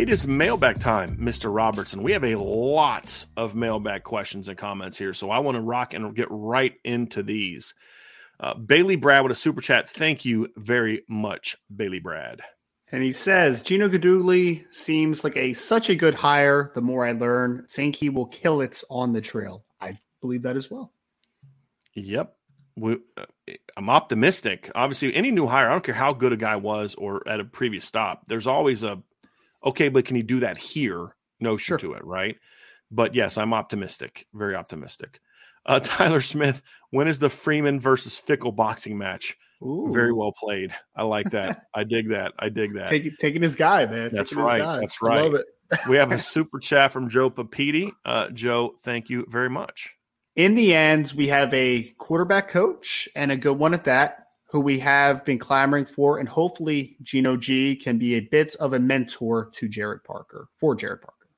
It is mailbag time, Mr. Robertson. We have a lot of mailbag questions and comments here, so I want to rock and get right into these. Uh, Bailey Brad with a super chat. Thank you very much, Bailey Brad. And he says Gino Guidugli seems like a such a good hire. The more I learn, think he will kill it on the trail. I believe that as well. Yep. We, uh, I'm optimistic. Obviously, any new hire, I don't care how good a guy was or at a previous stop, there's always a okay, but can he do that here? Notion sure. to it, right? But yes, I'm optimistic, very optimistic. Uh, Tyler Smith, when is the Freeman versus Fickell boxing match? Ooh. Very well played. I like that. I dig that. I dig that. Take, taking his guy, man. That's taking right. That's right. I love it. we have a super chat from Joe Papiti. Uh, Joe, thank you very much. In the end, we have a quarterback coach and a good one at that who we have been clamoring for, and hopefully Gino G can be a bit of a mentor to Gerad Parker for Gerad Parker.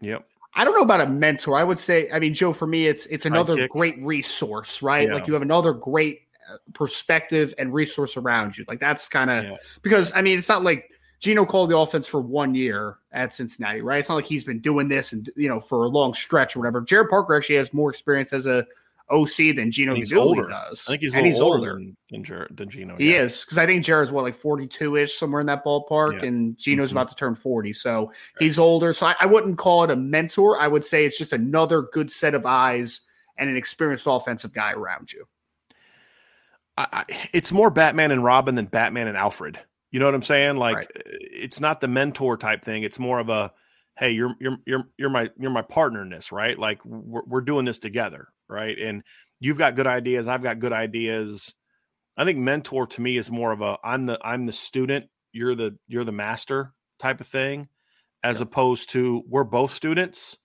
Yep. I don't know about a mentor. I would say, I mean, Joe, for me, it's it's another great resource, right? Yeah. Like you have another great uh, perspective and resource around you. Like that's kind of yeah. because I mean, it's not like Gino called the offense for one year at Cincinnati, right? It's not like he's been doing this and you know for a long stretch or whatever. Gerad Parker actually has more experience as a OC than Gino he's older. does. I think he's and he's older, older than, than, Ger- than Gino. He yeah. is because I think Gerad's what like forty two ish somewhere in that ballpark, yeah. and Gino's mm-hmm. about to turn forty, so right. he's older. So I, I, wouldn't call it a mentor. I would say it's just another good set of eyes and an experienced offensive guy around you. I, I, it's more Batman and Robin than Batman and Alfred. You know what I'm saying? Like right. it's not the mentor type thing. It's more of a hey, you're you're you're you're my you're my partner in this, right? Like we're we're doing this together, right? And you've got good ideas, I've got good ideas. I think mentor to me is more of a I'm the I'm the student, you're the you're the master type of thing, as yeah. opposed to we're both students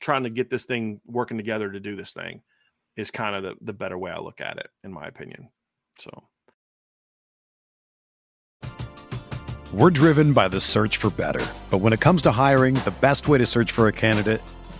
trying to get this thing working together to do this thing is kind of the, the better way I look at it, in my opinion. So we're driven by the search for better. But when it comes to hiring, the best way to search for a candidate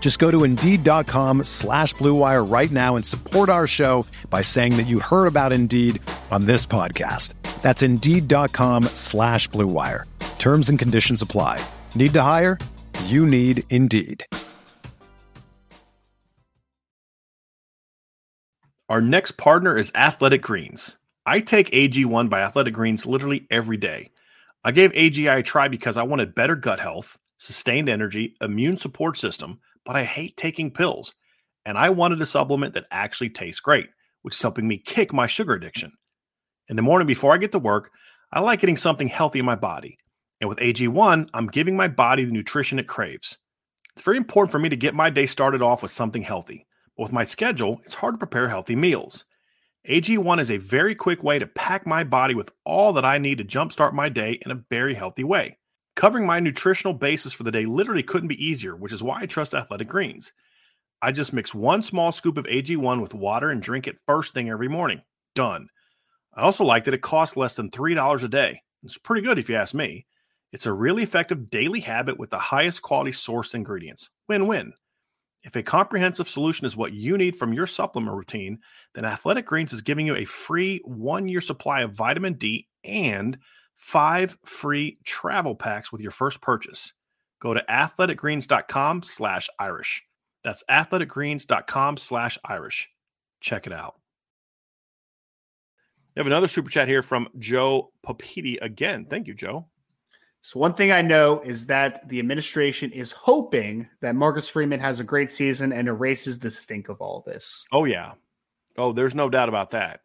Just go to Indeed.com slash BlueWire right now and support our show by saying that you heard about Indeed on this podcast. That's Indeed.com slash BlueWire. Terms and conditions apply. Need to hire? You need Indeed. Our next partner is Athletic Greens. I take AG1 by Athletic Greens literally every day. I gave AG1 a try because I wanted better gut health, sustained energy, immune support system, but I hate taking pills. And I wanted a supplement that actually tastes great, which is helping me kick my sugar addiction. In the morning before I get to work, I like getting something healthy in my body. And with AG1, I'm giving my body the nutrition it craves. It's very important for me to get my day started off with something healthy. But with my schedule, it's hard to prepare healthy meals. AG1 is a very quick way to pack my body with all that I need to jumpstart my day in a very healthy way. Covering my nutritional basis for the day literally couldn't be easier, which is why I trust Athletic Greens. I just mix one small scoop of AG1 with water and drink it first thing every morning. Done. I also like that it costs less than $3 a day. It's pretty good if you ask me. It's a really effective daily habit with the highest quality source ingredients. Win win. If a comprehensive solution is what you need from your supplement routine, then Athletic Greens is giving you a free one year supply of vitamin D and five free travel packs with your first purchase. Go to athleticgreens.com slash Irish. That's athleticgreens.com slash Irish. Check it out. We have another super chat here from Joe Papiti again. Thank you, Joe. So one thing I know is that the administration is hoping that Marcus Freeman has a great season and erases the stink of all this. Oh yeah. Oh, there's no doubt about that.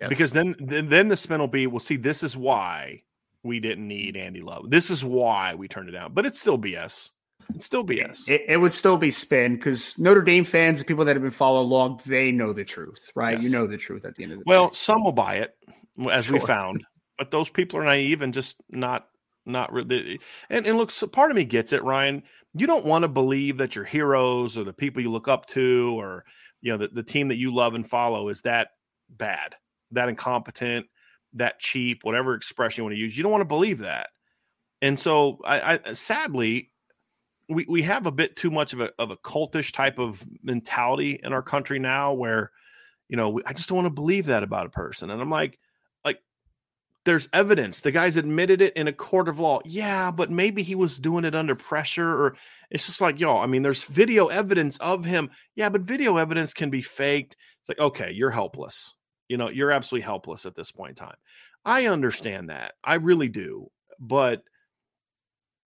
Yes. Because then, then then the spin will be, well, see, this is why we didn't need Andy Love. This is why we turned it down. But it's still BS. It's still BS. It, it would still be spin because Notre Dame fans and people that have been following along, they know the truth, right? Yes. You know the truth at the end of the well, day. Well, some will buy it, as sure. we found, but those people are naive and just not not really. And and look, so part of me gets it, Ryan. You don't want to believe that your heroes or the people you look up to or you know the, the team that you love and follow is that bad, that incompetent, that cheap, whatever expression you want to use. You don't want to believe that. And so, I, I sadly, we, we have a bit too much of a, of a cultish type of mentality in our country now where, you know, I just don't want to believe that about a person. And I'm like, like, there's evidence. The guy's admitted it in a court of law. Yeah, but maybe he was doing it under pressure or it's just like, yo, I mean, there's video evidence of him. Yeah, but video evidence can be faked. It's like, okay, you're helpless. You know, you're absolutely helpless at this point in time. I understand that. I really do. But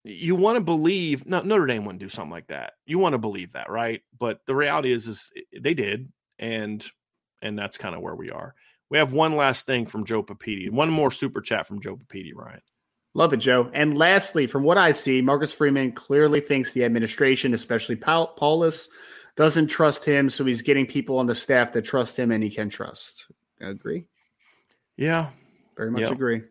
you want to believe no, Notre Dame wouldn't do something like that. You want to believe that, right? But the reality is, is they did, and and that's kind of where we are. We have one last thing from Joe Papiti. One more super chat from Joe Papiti, Ryan. Love it, Joe. And lastly, from what I see, Marcus Freeman clearly thinks the administration, especially Paul, Powlus, doesn't trust him. So he's getting people on the staff that trust him and he can trust. I agree. Yeah. Very much yep. agree.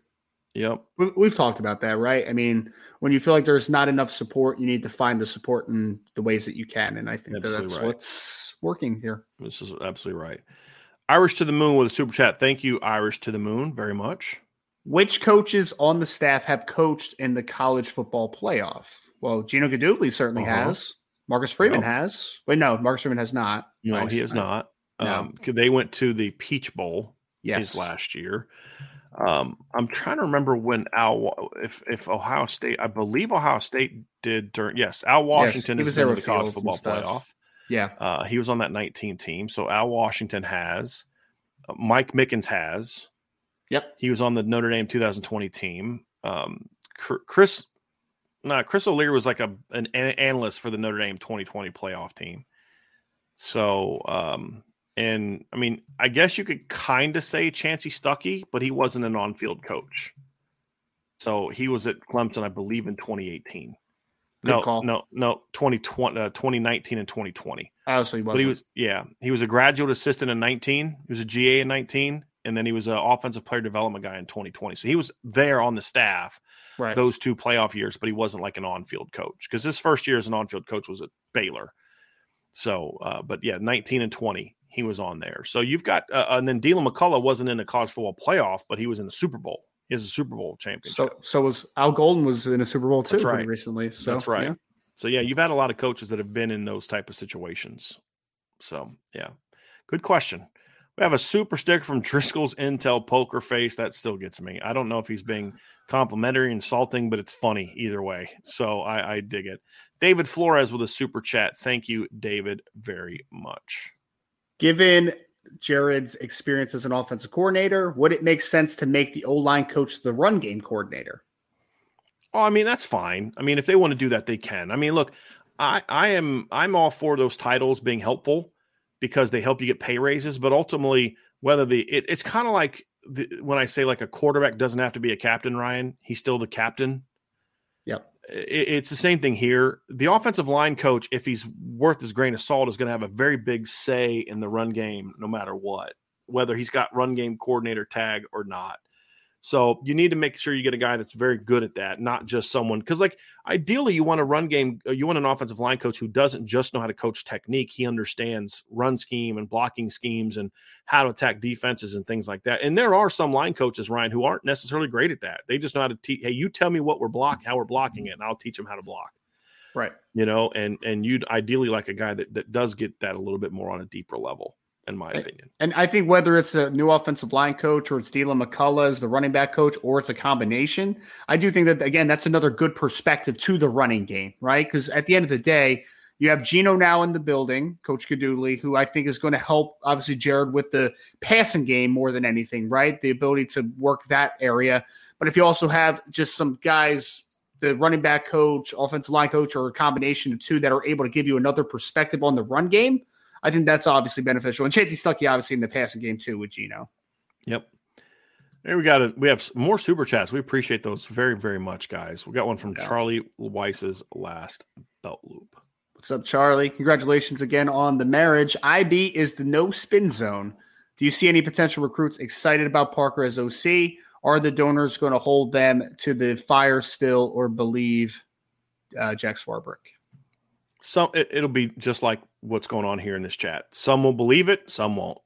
Yep. We've talked about that, right? I mean, when you feel like there's not enough support, you need to find the support in the ways that you can. And I think that that's right. what's working here. This is absolutely right. Irish to the moon with a super chat. Thank you, Irish to the moon, very much. Which coaches on the staff have coached in the college football playoff? Well, Gino Guidugli certainly uh-huh. has. Marcus Freeman no. has. Wait, no, Marcus Freeman has not. No, he has not. No. Um, they went to the Peach Bowl yes. last year. Um, I'm trying to remember when Al, if if Ohio State, I believe Ohio State did during. Yes, Al Washington yes, is in the college football playoff. Yeah, uh, he was on that 19 team. So Al Washington has, uh, Mike Mickens has. Yep, he was on the Notre Dame 2020 team. Um, Chris, no, nah, Chris O'Leary was like a an analyst for the Notre Dame 2020 playoff team. So um, and I mean, I guess you could kind of say Chansi Stuckey, but he wasn't an on field coach. So he was at Clemson, I believe, in 2018. Good no, call. no, no, 2020, uh, 2019 and 2020. Oh, so he was. He was, yeah, he was a graduate assistant in 19. He was a GA in 19, and then he was an offensive player development guy in 2020. So he was there on the staff right. those two playoff years, but he wasn't like an on field coach because his first year as an on field coach was at Baylor. So, uh, but yeah, 19 and 20 he was on there. So you've got, uh, and then Deland McCullough wasn't in the college football playoff, but he was in the Super Bowl. He has a Super Bowl championship. So, so was Al Golden was in a Super Bowl too right. recently. So that's right. Yeah. So yeah, you've had a lot of coaches that have been in those type of situations. So yeah, good question. We have a super sticker from Driscoll's Intel Poker Face. That still gets me. I don't know if he's being complimentary, insulting, but it's funny either way. So I, I dig it. David Flores with a super chat. Thank you, David, very much. Given Gerad's experience as an offensive coordinator, would it make sense to make the O line coach the run game coordinator? Oh, I mean that's fine. I mean if they want to do that, they can. I mean, look, I I am I'm all for those titles being helpful because they help you get pay raises, but ultimately whether the it, it's kind of like the, when I say like a quarterback doesn't have to be a captain, Ryan, he's still the captain. It's the same thing here. The offensive line coach, if he's worth his grain of salt, is going to have a very big say in the run game, no matter what, whether he's got run game coordinator tag or not. So you need to make sure you get a guy that's very good at that, not just someone because like ideally you want a run game, uh, you want an offensive line coach who doesn't just know how to coach technique. He understands run scheme and blocking schemes and how to attack defenses and things like that. And there are some line coaches, Ryan, who aren't necessarily great at that. They just know how to teach. Hey, you tell me what we're blocking, how we're blocking it, and I'll teach them how to block. Right. You know, and and you'd ideally like a guy that that does get that a little bit more on a deeper level in my opinion. And I think whether it's a new offensive line coach or it's Deland McCullough as the running back coach or it's a combination, I do think that again that's another good perspective to the running game, right? Because at the end of the day, you have Gino now in the building, Coach Guidugli, who I think is going to help obviously Gerad with the passing game more than anything, right? The ability to work that area. But if you also have just some guys, the running back coach, offensive line coach, or a combination of two that are able to give you another perspective on the run game, I think that's obviously beneficial. And Chansi Stuckey obviously in the passing game too with Gino. Yep. There we got it. We have more super chats. We appreciate those very, very much, guys. We got one from yeah. Charlie Weis's last belt loop. What's up, Charlie? Congratulations again on the marriage. IB is the no spin zone. Do you see any potential recruits excited about Parker as OC? Are the donors going to hold them to the fire still or believe uh, Jack Swarbrick? Some it, will be just like what's going on here in this chat. Some will believe it, some won't.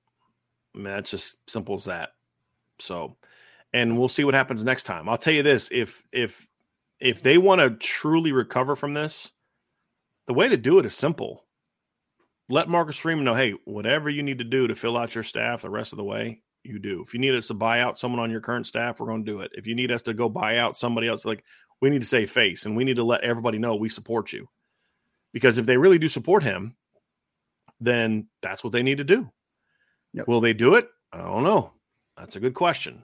I mean, that's just simple as that. So, and we'll see what happens next time. I'll tell you this: if if if they want to truly recover from this, the way to do it is simple. Let Marcus Freeman know, hey, whatever you need to do to fill out your staff the rest of the way, you do. If you need us to buy out someone on your current staff, we're going to do it. If you need us to go buy out somebody else, like we need to save face and we need to let everybody know we support you. Because if they really do support him, then that's what they need to do. Yep. Will they do it? I don't know. That's a good question.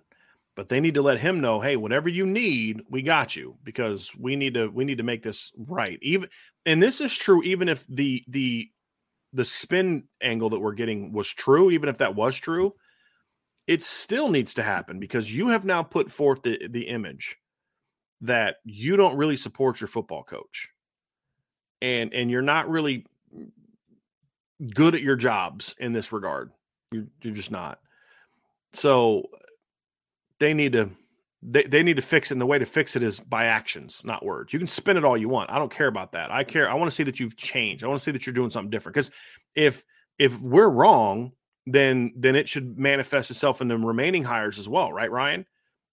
But they need to let him know, hey, whatever you need, we got you because we need to we need to make this right. Even and this is true even if the the the spin angle that we're getting was true, even if that was true, it still needs to happen because you have now put forth the, the image that you don't really support your football coach and and you're not really good at your jobs in this regard. You're, you're just not. So they need to they, they need to fix it and the way to fix it is by actions not words you can spin it all you want i don't care about that i care i want to see that you've changed i want to see that you're doing something different because if if we're wrong then then it should manifest itself in the remaining hires as well right ryan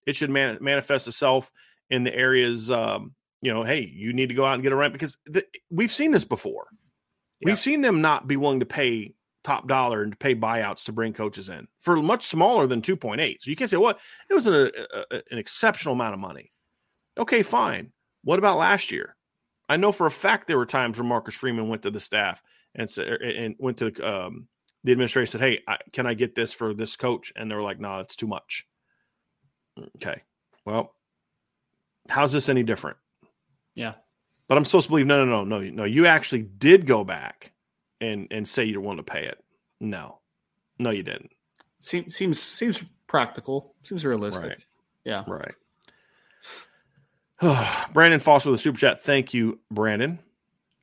it should man, manifest itself in the areas um, you know, hey, you need to go out and get a rent because the, we've seen this before. We've seen them not be willing to pay top dollar and to pay buyouts to bring coaches in for much smaller than 2.8. So you can't say, well, it was an, a, an exceptional amount of money. Okay, fine. What about last year? I know for a fact there were times where Marcus Freeman went to the staff and said, er, and went to um, the administration said, "Hey, I, can I get this for this coach?" And they were like, "No, it's too much." Mm, okay, well, how's this any different? Yeah. But I'm supposed to believe no, no, no, no, no. You actually did go back and and say you want to pay it. No, no, you didn't. Seems seems seems practical. Seems realistic. Right. Yeah. Right. Brandon Foster with the super chat. Thank you, Brandon.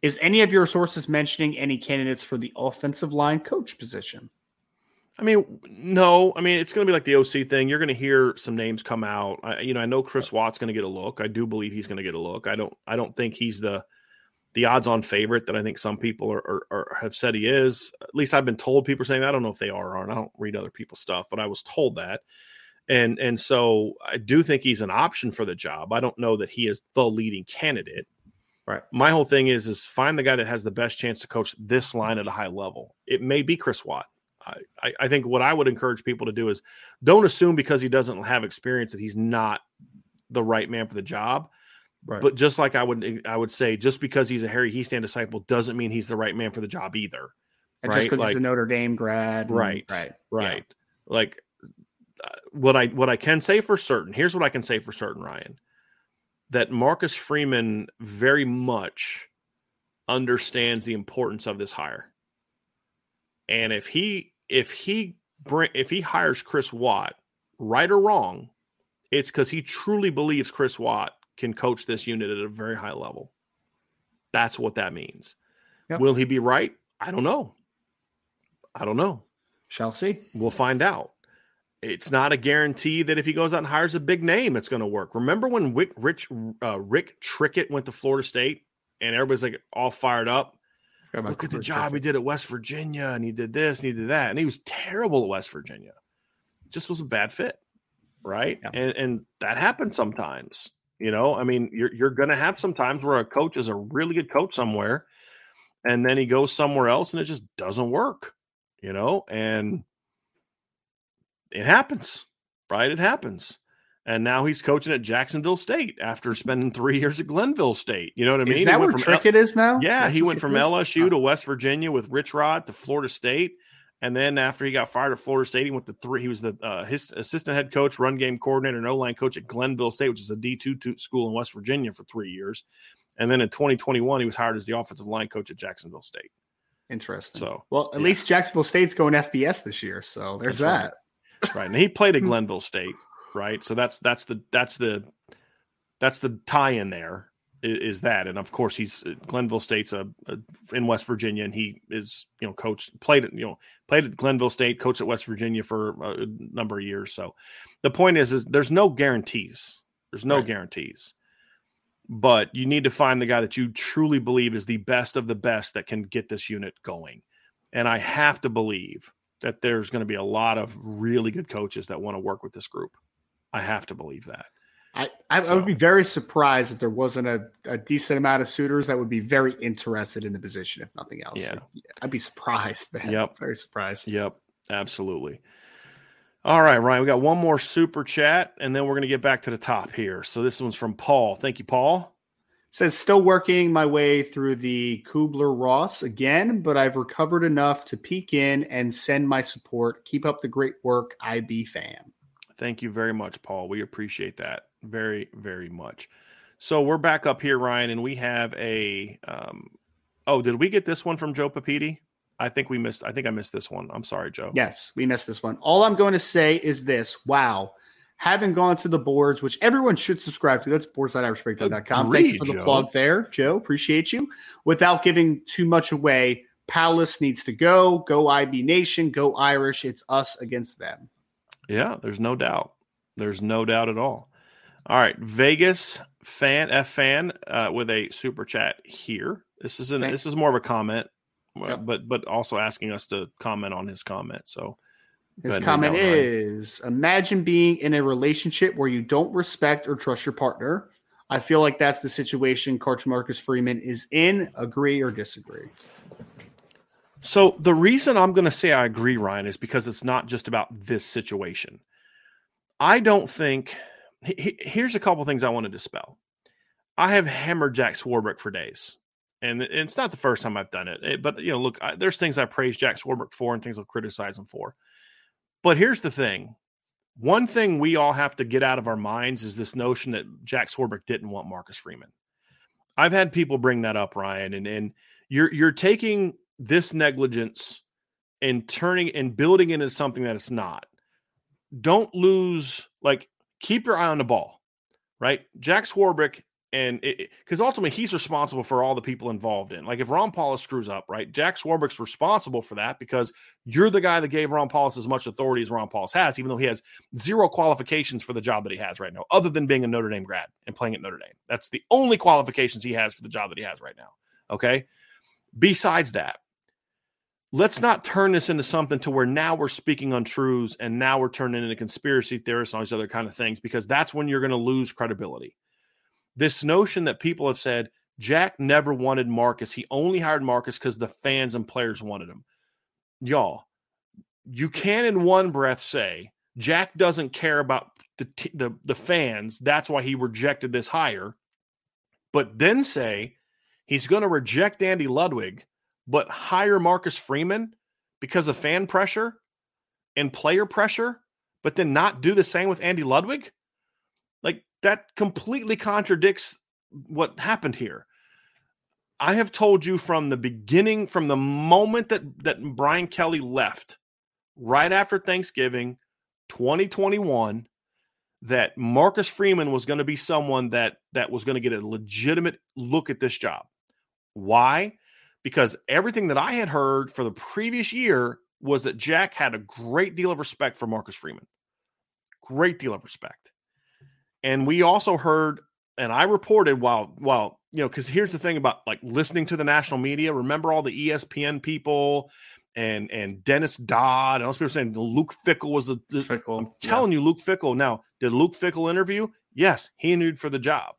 Is any of your sources mentioning any candidates for the offensive line coach position? I mean, no. I mean, it's going to be like the OC thing. You're going to hear some names come out. I, you know, I know Chris Watt's going to get a look. I do believe he's going to get a look. I don't. I don't think he's the the odds-on favorite that I think some people are, are, are, have said he is. At least I've been told people saying that. I don't know if they are or aren't. I don't read other people's stuff, but I was told that. And and so I do think he's an option for the job. I don't know that he is the leading candidate. Right. My whole thing is is find the guy that has the best chance to coach this line at a high level. It may be Chris Watt. I, I think what I would encourage people to do is don't assume because he doesn't have experience that he's not the right man for the job. Right. But just like I would I would say, just because he's a Harry Hiestand disciple doesn't mean he's the right man for the job either. And right? just because like, he's a Notre Dame grad, right, right, right. Yeah. Like uh, what I what I can say for certain. Here's what I can say for certain, Ryan. that Marcus Freeman very much understands the importance of this hire. And if he if he bring if he hires Chris Watt, right or wrong, it's because he truly believes Chris Watt can coach this unit at a very high level. That's what that means. Yep. Will he be right? I don't know. I don't know. Shall see. We'll find out. It's not a guarantee that if he goes out and hires a big name, it's going to work. Remember when Rick, Rich, uh, Rick Trickett went to Florida State and everybody's like all fired up? Look at the job he did at West Virginia, and he did this and he did that, and he was terrible at West Virginia. Just was a bad fit, right? Yeah. And and that happens sometimes. You know, I mean, you're you're going to have some times where a coach is a really good coach somewhere, and then he goes somewhere else and it just doesn't work. You know, and it happens, right? It happens. And now he's coaching at Jacksonville State after spending three years at Glenville State. You know what I mean? Is that where Trickett L- is now? Yeah, That's he went from LSU to West Virginia with Rich Rod to Florida State. And then after he got fired at Florida State, he went to three. He was the uh, his assistant head coach, run game coordinator, and O line coach at Glenville State, which is a D two school in West Virginia for three years. And then in 2021, he was hired as the offensive line coach at Jacksonville State. Interesting. So, well, at yeah. least Jacksonville State's going FBS this year, so there's that's that. Right. right, and he played at Glenville State, right? So that's that's the that's the that's the tie in there is, is that, and of course he's uh, Glenville State's a, a, in West Virginia, and he is you know coached played at you know played at Glenville State, coached at West Virginia for a number of years. So the point is, is there's no guarantees. There's no right. guarantees but you need to find the guy that you truly believe is the best of the best that can get this unit going. And I have to believe that there's going to be a lot of really good coaches that want to work with this group. I have to believe that. I, I, so, I would be very surprised if there wasn't a, a, decent amount of suitors that would be very interested in the position, if nothing else. Yeah. I'd be surprised, man. Yep. Very surprised. Yep. Absolutely. All right, Ryan, we got one more super chat, and then we're going to get back to the top here. So this one's from Paul. Thank you, Paul. says still working my way through the Kubler Ross again, but I've recovered enough to peek in and send my support. Keep up the great work, IB fam. Thank you very much, Paul. We appreciate that very, very much. So we're back up here, Ryan, and we have a. Um, oh, did we get this one from Joe Papiti? I think we missed. I think I missed this one. I'm sorry, Joe. Yes, we missed this one. All I'm going to say is this: Wow, having gone to the boards, which everyone should subscribe to. That's boards.irishbreakdown.com. Thank you for the Joe. plug there, Joe. Appreciate you. Without giving too much away, Palace needs to go. Go IB Nation. Go Irish. It's us against them. Yeah, there's no doubt. There's no doubt at all. All right, Vegas fan F fan uh, with a super chat here. This is an, this is more of a comment yep. but but also asking us to comment on his comment. So his comment is imagine being in a relationship where you don't respect or trust your partner. I feel like that's the situation Coach Marcus Freeman is in. Agree or disagree? So the reason I'm going to say I agree, Ryan, is because it's not just about this situation. I don't think. Here's a couple things I want to dispel. I have hammered Jack Swarbrick for days and it's not the first time I've done it. it but you know, look, I, there's things I praise Jack Swarbrick for, and things I'll criticize him for. But here's the thing: one thing we all have to get out of our minds is this notion that Jack Swarbrick didn't want Marcus Freeman. I've had people bring that up, Ryan, and and you're you're taking this negligence and turning and building it into something that it's not. Don't lose like keep your eye on the ball, right? Jack Swarbrick and because ultimately he's responsible for all the people involved in. Like if Ron Powlus screws up, right? Jack Swarbrick's responsible for that because you're the guy that gave Ron Powlus as much authority as Ron Powlus has, even though he has zero qualifications for the job that he has right now, other than being a Notre Dame grad and playing at Notre Dame. That's the only qualifications he has for the job that he has right now. Okay. Besides that, let's not turn this into something to where now we're speaking untruths and now we're turning into conspiracy theorists and all these other kind of things because that's when you're going to lose credibility this notion that people have said Jack never wanted Marcus. He only hired Marcus because the fans and players wanted him. Y'all, you can in one breath say Jack doesn't care about the, t- the, the fans. That's why he rejected this hire. But then say he's going to reject Andy Ludwig, but hire Marcus Freeman because of fan pressure and player pressure, but then not do the same with Andy Ludwig? Like that completely contradicts what happened here. I have told you from the beginning, from the moment that that Brian Kelly left, right after Thanksgiving, 2021, that Marcus Freeman was going to be someone that that was going to get a legitimate look at this job. Why? Because everything that I had heard for the previous year was that Jack had a great deal of respect for Marcus Freeman. Great deal of respect. And we also heard and I reported while while you know, because here's the thing about like listening to the national media. Remember all the ESPN people and and Dennis Dodd and all those people saying Luke Fickell was the, the Fickell, I'm telling yeah. you, Luke Fickell. Now, did Luke Fickell interview? Yes, he interviewed for the job.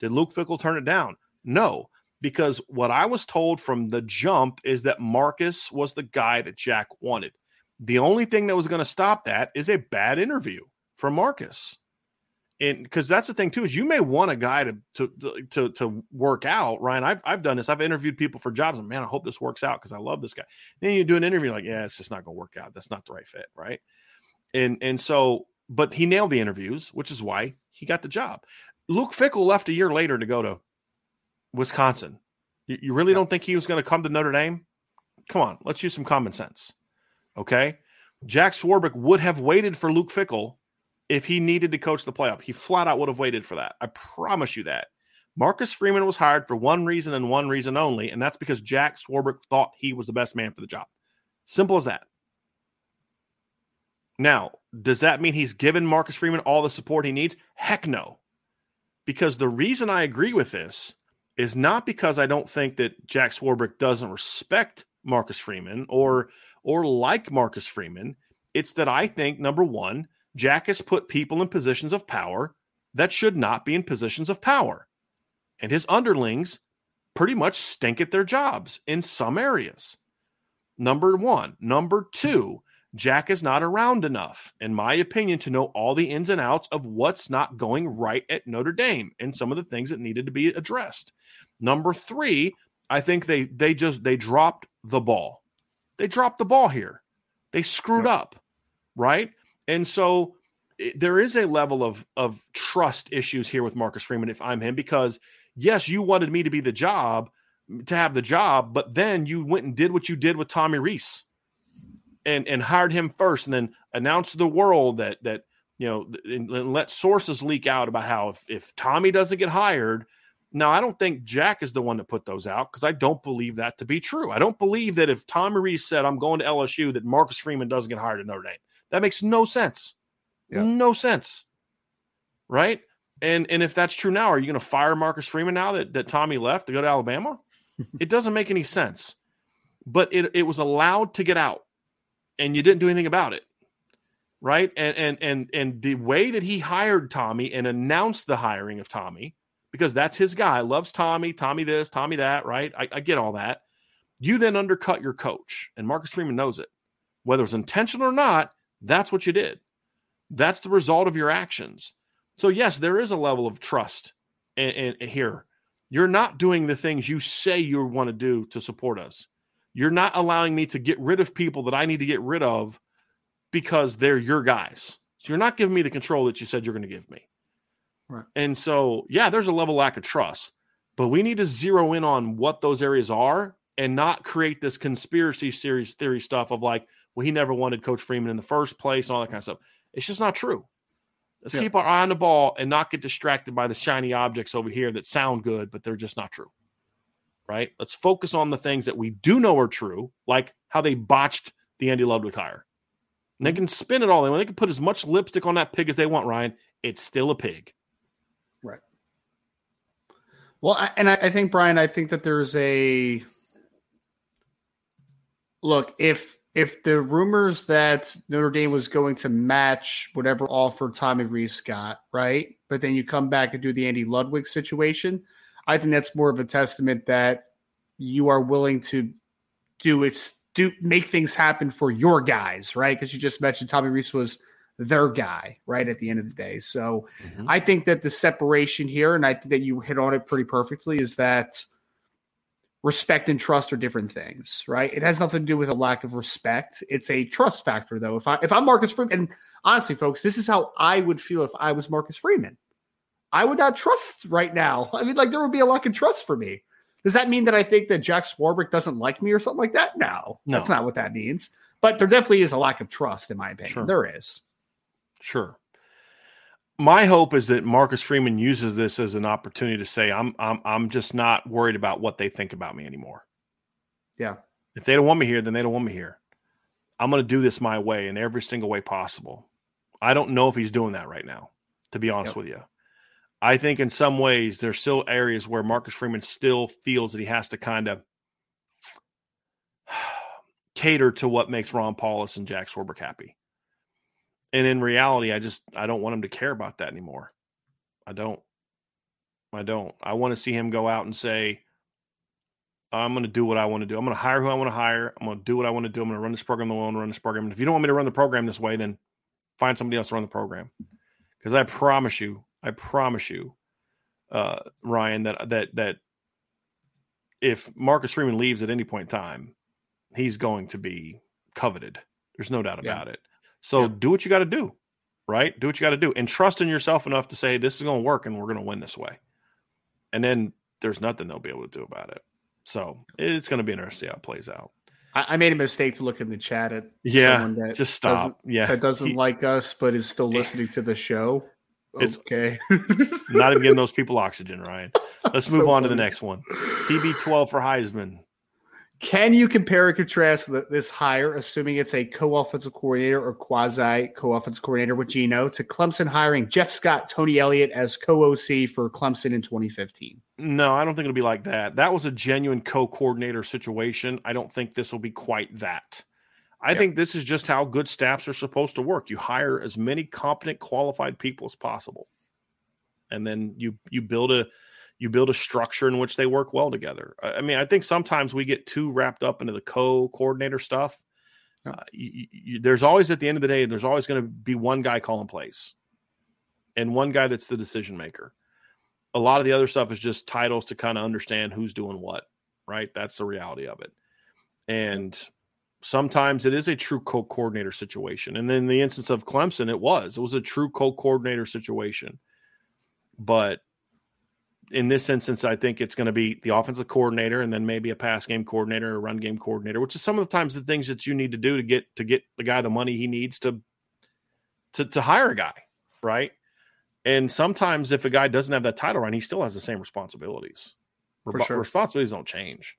Did Luke Fickell turn it down? No, because what I was told from the jump is that Marcus was the guy that Jack wanted. The only thing that was going to stop that is a bad interview from Marcus. And because that's the thing too is you may want a guy to to to to work out. Ryan i've, I've done this. I've interviewed people for jobs. And man i hope this works out because i love this guy. Then you do an interview like yeah it's just not going to work out. That's not the right fit right? And and so but he nailed the interviews which is why he got the job. Luke Fickell left a year later to go to wisconsin you, you really yeah. don't think he was going to come to notre dame come on let's use some common sense okay jack swarbrick would have waited for luke Fickell if he needed to coach the playoff. He flat out would have waited for that. I promise you that. Marcus Freeman was hired for one reason and one reason only, and that's because Jack Swarbrick thought he was the best man for the job. Simple as that. Now, does that mean he's given Marcus Freeman all the support he needs? Heck no. Because the reason I agree with this is not because I don't think that Jack Swarbrick doesn't respect Marcus Freeman or or like Marcus Freeman. It's that I think number one, Jack has put people in positions of power that should not be in positions of power. And his underlings pretty much stink at their jobs in some areas. Number one. Number two, Jack is not around enough, in my opinion, to know all the ins and outs of what's not going right at Notre Dame and some of the things that needed to be addressed. Number three, I think they they just they dropped the ball. They dropped the ball here. They screwed yep. up, right? And so it, there is a level of of trust issues here with Marcus Freeman if I'm him because yes, you wanted me to be the job to have the job, but then you went and did what you did with Tommy Rees and and hired him first and then announced to the world that that you know and, and let sources leak out about how if, if Tommy doesn't get hired, now, I don't think Jack is the one to put those out because I don't believe that to be true. I don't believe that if Tommy Rees said, I'm going to LSU, that Marcus Freeman doesn't get hired at Notre Dame. That makes no sense. Yeah. No sense. Right? And and if that's true now, are you going to fire Marcus Freeman now that, that Tommy left to go to Alabama? it doesn't make any sense. But it, it was allowed to get out and you didn't do anything about it. Right? And and and and the way that he hired Tommy and announced the hiring of Tommy, because that's his guy, loves Tommy, Tommy this, Tommy that, right? I, I get all that. You then undercut your coach, and Marcus Freeman knows it. Whether it's intentional or not, that's what you did. That's the result of your actions. So, yes, there is a level of trust in, here. You're not doing the things you say you want to do to support us. You're not allowing me to get rid of people that I need to get rid of because they're your guys. So, you're not giving me the control that you said you're going to give me. Right. And so, yeah, there's a level lack of trust, but we need to zero in on what those areas are and not create this conspiracy series theory stuff of like, well, he never wanted Coach Freeman in the first place and all that kind of stuff. It's just not true. Let's yeah. keep our eye on the ball and not get distracted by the shiny objects over here that sound good, but they're just not true. Right? Let's focus on the things that we do know are true, like how they botched the Andy Ludwig hire. And they mm-hmm. can spin it all they want. They can put as much lipstick on that pig as they want, Ryan. It's still a pig. Right. Well, I, and I, I think, Brian, I think that there's a look, if if the rumors that Notre Dame was going to match whatever offer Tommy Rees got, right? But then you come back and do the Andy Ludwig situation, I think that's more of a testament that you are willing to do if do make things happen for your guys, right? Because you just mentioned Tommy Rees was their guy, right? At the end of the day. So mm-hmm. I think that the separation here, and I think that you hit on it pretty perfectly, is that respect and trust are different things, right? It has nothing to do with a lack of respect. It's a trust factor, though. If I if I'm Marcus Freeman, and honestly, folks, this is how I would feel if I was Marcus Freeman. I would not trust right now. I mean, like there would be a lack of trust for me. Does that mean that I think that Jack Swarbrick doesn't like me or something like that? No, no. that's not what that means. But there definitely is a lack of trust, in my opinion. Sure. There is. Sure. My hope is that Marcus Freeman uses this as an opportunity to say, "I'm, I'm, I'm just not worried about what they think about me anymore." Yeah. If they don't want me here, then they don't want me here. I'm going to do this my way in every single way possible. I don't know if he's doing that right now, to be honest yep. with you. I think in some ways there's still areas where Marcus Freeman still feels that he has to kind of cater to what makes Ron Powlus and Jack Swarbrick happy. And in reality, I just I don't want him to care about that anymore. I don't. I don't. I want to see him go out and say, I'm going to do what I want to do. I'm going to hire who I want to hire. I'm going to do what I want to do. I'm going to run this program the way I want to run this program. And if you don't want me to run the program this way, then find somebody else to run the program. Because I promise you, I promise you, uh, Ryan, that that that if Marcus Freeman leaves at any point in time, he's going to be coveted. There's no doubt about yeah. it. So yeah. do what you got to do, right? Do what you got to do, and trust in yourself enough to say this is going to work, and we're going to win this way. And then there's nothing they'll be able to do about it. So it's going to be interesting how it plays out. I, made a mistake to look in the chat at yeah. That just stop. Yeah, that doesn't he, like us, but is still listening to the show. It's okay. not even getting those people oxygen, Ryan. Let's move so on funny. to the next one. TB12 for Heisman. Can you compare and contrast this hire, assuming it's a co-offensive coordinator or quasi co-offensive coordinator with Gino, to Clemson hiring Jeff Scott, Tony Elliott as co-OC for Clemson in 2015? No, I don't think it'll be like that. That was a genuine co-coordinator situation. I don't think this will be quite that. I think this is just how good staffs are supposed to work. You hire as many competent, qualified people as possible, and then you you build a you build a structure in which they work well together. I mean, I think sometimes we get too wrapped up into the co-coordinator stuff. Uh, you, you, there's always at the end of the day, there's always going to be one guy calling plays, and one guy that's the decision maker. A lot of the other stuff is just titles to kind of understand who's doing what. Right, that's the reality of it. And sometimes it is a true co-coordinator situation. And in the instance of Clemson, it was. It was a true co-coordinator situation. But in this instance, I think it's going to be the offensive coordinator and then maybe a pass game coordinator, a run game coordinator, which is some of the times the things that you need to do to get to get the guy the money he needs to to, to hire a guy, right? And sometimes if a guy doesn't have that title right, he still has the same responsibilities. For sure. Responsibilities don't change.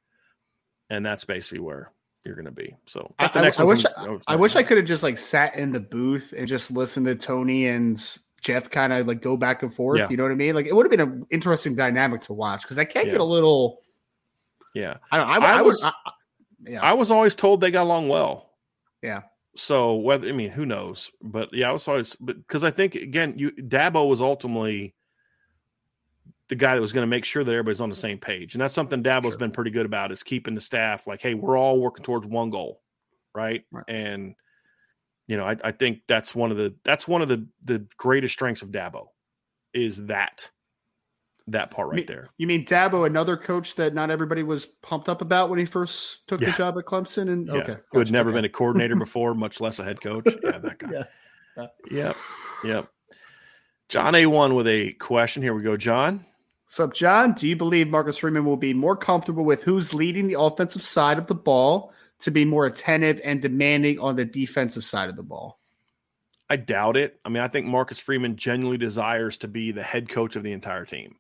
And that's basically where you're going to be. So I, I, I wish I, I wish I could have just like sat in the booth and just listened to Tony and Jeff kind of like go back and forth. Yeah. You know what I mean? Like it would have been an interesting dynamic to watch because I can't yeah. get a little. Yeah, I don't. I, I was. yeah, I was always told they got along well. Yeah. So whether I mean who knows, but yeah, I was always but because I think again, you Dabo was ultimately the guy that was going to make sure that everybody's on the mm-hmm. same page. And that's something Dabo's sure. been pretty good about is keeping the staff like, hey, we're all working towards one goal, right? right. And you know, I, I, think that's one of the that's one of the the greatest strengths of Dabo is that that part right there. You mean Dabo, another coach that not everybody was pumped up about when he first took yeah. the job at Clemson? And yeah. okay, gotcha. who had never okay. been a coordinator before, much less a head coach. Yeah, that guy. yeah. Yep. Yep. John A1 with a question. Here we go, John. Up, John? Do you believe Marcus Freeman will be more comfortable with who's leading the offensive side of the ball to be more attentive and demanding on the defensive side of the ball? I doubt it. I mean, I think Marcus Freeman genuinely desires to be the head coach of the entire team.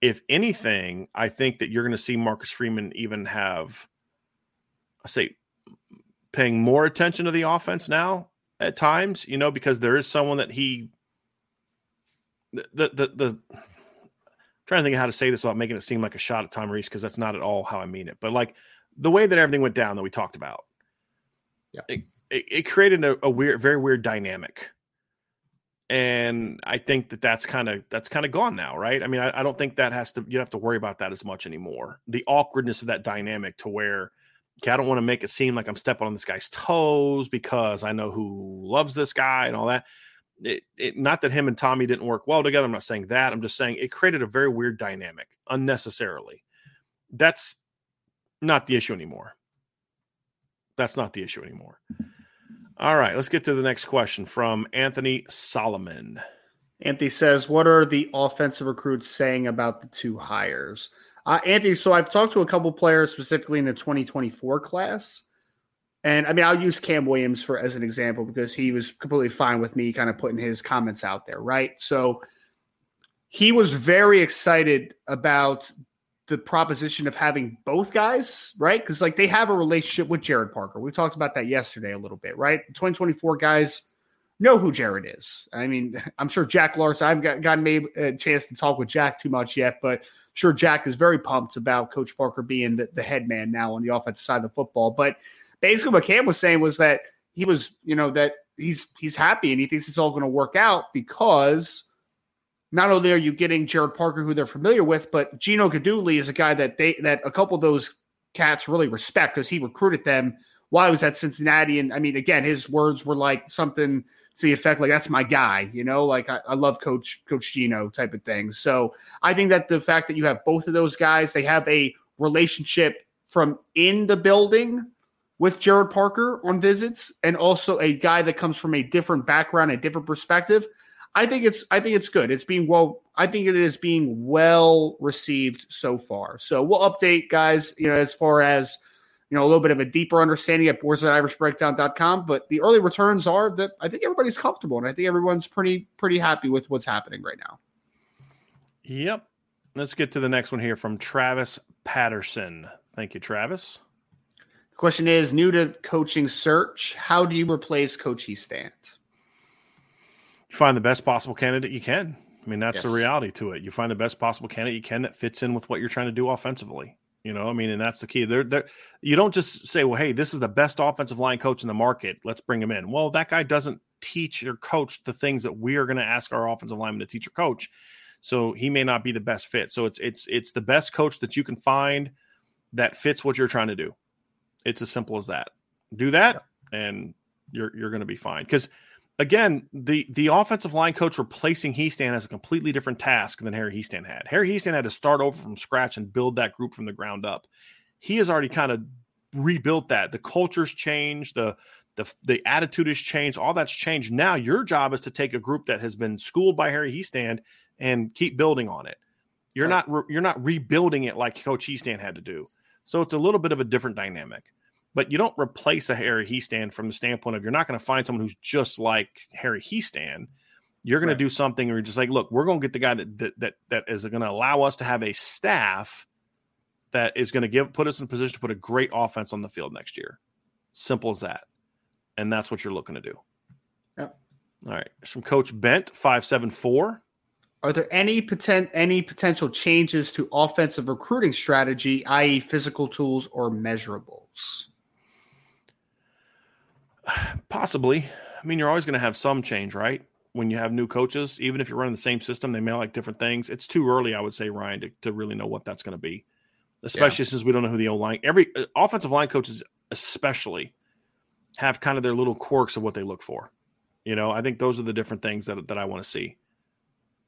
If anything, I think that you're going to see Marcus Freeman even have, I say, paying more attention to the offense now at times, you know, because there is someone that he, the, the, the trying to think of how to say this without making it seem like a shot at Tom Rees because that's not at all how I mean it. But like the way that everything went down that we talked about, yeah, it, it, it created a, a, weird, very weird dynamic. And I think that that's kind of that's kind of gone now, right? I mean, I, I don't think that has to you don't have to worry about that as much anymore. The awkwardness of that dynamic to where okay, I don't want to make it seem like I'm stepping on this guy's toes because I know who loves this guy and all that it, it, not that him and Tommy didn't work well together. I'm not saying that. I'm just saying it created a very weird dynamic unnecessarily. That's not the issue anymore. That's not the issue anymore. All right, let's get to the next question from Anthony Solomon. Anthony says, "What are the offensive recruits saying about the two hires?" Uh, Anthony, so I've talked to a couple players specifically in the 2024 class, and I mean I'll use Cam Williams for as an example because he was completely fine with me kind of putting his comments out there, right? So he was very excited about the proposition of having both guys, right? Because like they have a relationship with Gerad Parker. We talked about that yesterday a little bit, right? 2024 guys know who Gerad is. I mean, I'm sure Jack Larson. I've got, gotten maybe a chance to talk with Jack too much yet, but I'm sure Jack is very pumped about Coach Parker being the, the head man now on the offensive side of the football. But basically, what Cam was saying was that he was, you know, that he's he's happy and he thinks it's all going to work out because not only are you getting Gerad Parker, who they're familiar with, but Gino Guidugli is a guy that they that a couple of those cats really respect because he recruited them while he was at Cincinnati. And I mean, again, his words were like something to the effect like that's my guy, you know, like I, I love Coach Coach Gino type of thing. So I think that the fact that you have both of those guys, they have a relationship from in the building with Gerad Parker on visits, and also a guy that comes from a different background, a different perspective. I think it's I think it's good. It's being well. I think it is being well received so far. So we'll update guys. You know, as far as you know, a little bit of a deeper understanding at boards.irishbreakdown.com. But the early returns are that I think everybody's comfortable, and I think everyone's pretty pretty happy with what's happening right now. Yep. Let's get to the next one here from Travis Patterson. Thank you, Travis. Question is new to coaching search. How do you replace Coach Hiestand? you find the best possible candidate you can. I mean, that's yes. the reality to it. You find the best possible candidate you can that fits in with what you're trying to do offensively. You know, I mean, and that's the key. There, there. You don't just say, "Well, hey, this is the best offensive line coach in the market. Let's bring him in." Well, that guy doesn't teach or coach the things that we are going to ask our offensive lineman to teach or coach. So he may not be the best fit. So it's it's it's the best coach that you can find that fits what you're trying to do. It's as simple as that. Do that, and you're you're going to be fine. Because again, the the offensive line coach replacing Hiestand has a completely different task than Harry Hiestand had. Harry Hiestand had to start over from scratch and build that group from the ground up. He has already kind of rebuilt that. The culture's changed, the the the attitude has changed, all that's changed. Now your job is to take a group that has been schooled by Harry Hiestand and keep building on it. You're right. not re, you're not rebuilding it like Coach Hiestand had to do. So it's a little bit of a different dynamic but you don't replace a Harry Hiestand from the standpoint of you're not going to find someone who's just like Harry Hiestand. You're going right. to do something where you're just like, look, we're going to get the guy that that that, that is going to allow us to have a staff that is going to give put us in a position to put a great offense on the field next year. Simple as that. And that's what you're looking to do. Yep. All right. from Coach Bent, 574. Are there any potent any potential changes to offensive recruiting strategy, i.e., physical tools or measurables? Possibly. I mean, you're always going to have some change, right? When you have new coaches, even if you're running the same system, they may like different things. It's too early, I would say, Ryan, to, to really know what that's going to be, especially yeah. since we don't know who the O line, every uh, offensive line coaches, especially, have kind of their little quirks of what they look for. You know, I think those are the different things that, that I want to see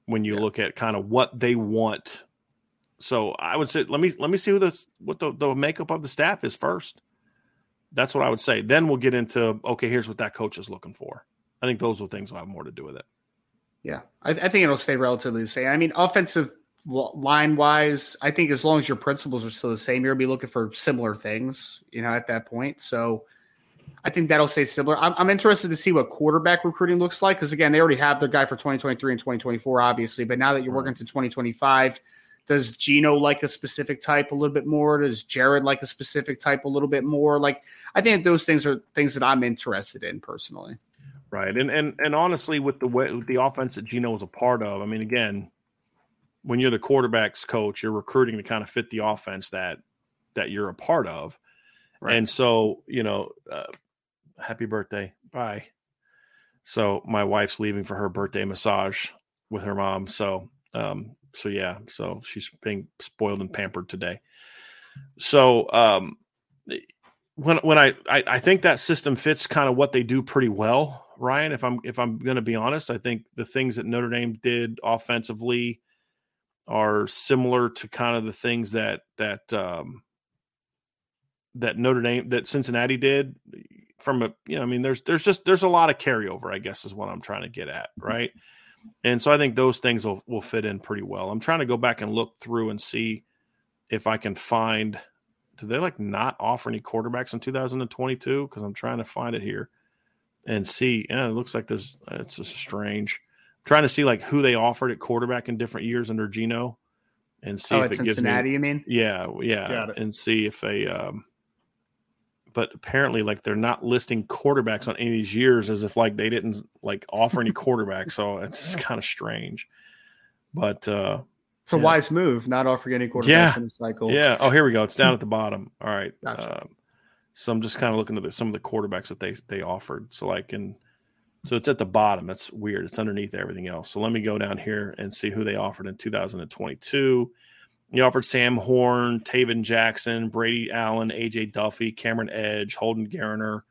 when you yeah. look at kind of what they want. So I would say, let me let me see who the what the, the makeup of the staff is first. That's what I would say. Then we'll get into okay, here's what that coach is looking for. I think those are things will have more to do with it. Yeah, I, I think it'll stay relatively the same. I mean, offensive line wise, I think as long as your principles are still the same, you're gonna be looking for similar things. You know, at that point. So I think that'll stay similar. I'm, I'm interested to see what quarterback recruiting looks like because again, they already have their guy for 2023 and 2024, obviously. But now that you're working to 2025 does Gino like a specific type a little bit more? Does Gerad like a specific type a little bit more? Like, I think those things are things that I'm interested in personally. Right, and and and honestly, with the way with the offense that Gino was a part of, I mean, again, when you're the quarterbacks coach, you're recruiting to kind of fit the offense that that you're a part of, right. and so you know, uh, happy birthday, bye. So my wife's leaving for her birthday massage with her mom, so um, so yeah, so she's being spoiled and pampered today. So um, when when I, I I think that system fits kind of what they do pretty well, Ryan. If I'm if I'm going to be honest, I think the things that Notre Dame did offensively are similar to kind of the things that that um, that Notre Dame that Cincinnati did from a you know I mean there's there's just there's a lot of carryover I guess is what I'm trying to get at right And so I think those things will, will fit in pretty well. I'm trying to go back and look through and see if I can find do they like not offer any quarterbacks in 2022? Because I'm trying to find it here and see. Yeah, it looks like there's it's just strange. I'm trying to see like who they offered at quarterback in different years under Gino and see oh, if it Cincinnati, gives me. You mean? Yeah, yeah, and see if they. Um, but apparently, like they're not listing quarterbacks on any of these years as if like they didn't like offer any quarterbacks. So it's kind of strange. But uh it's a yeah. wise move, not offering any quarterbacks yeah. in the cycle. Yeah. Oh, here we go. It's down at the bottom. All right. Gotcha. Um, so I'm just kind of looking at the, some of the quarterbacks that they they offered. So like in so it's at the bottom. That's weird. It's underneath everything else. So let me go down here and see who they offered in 2022. He offered Sam Horn, Tayven Jackson, Brady Allen, AJ Duffy, Cameron Edge, Holden Geriner,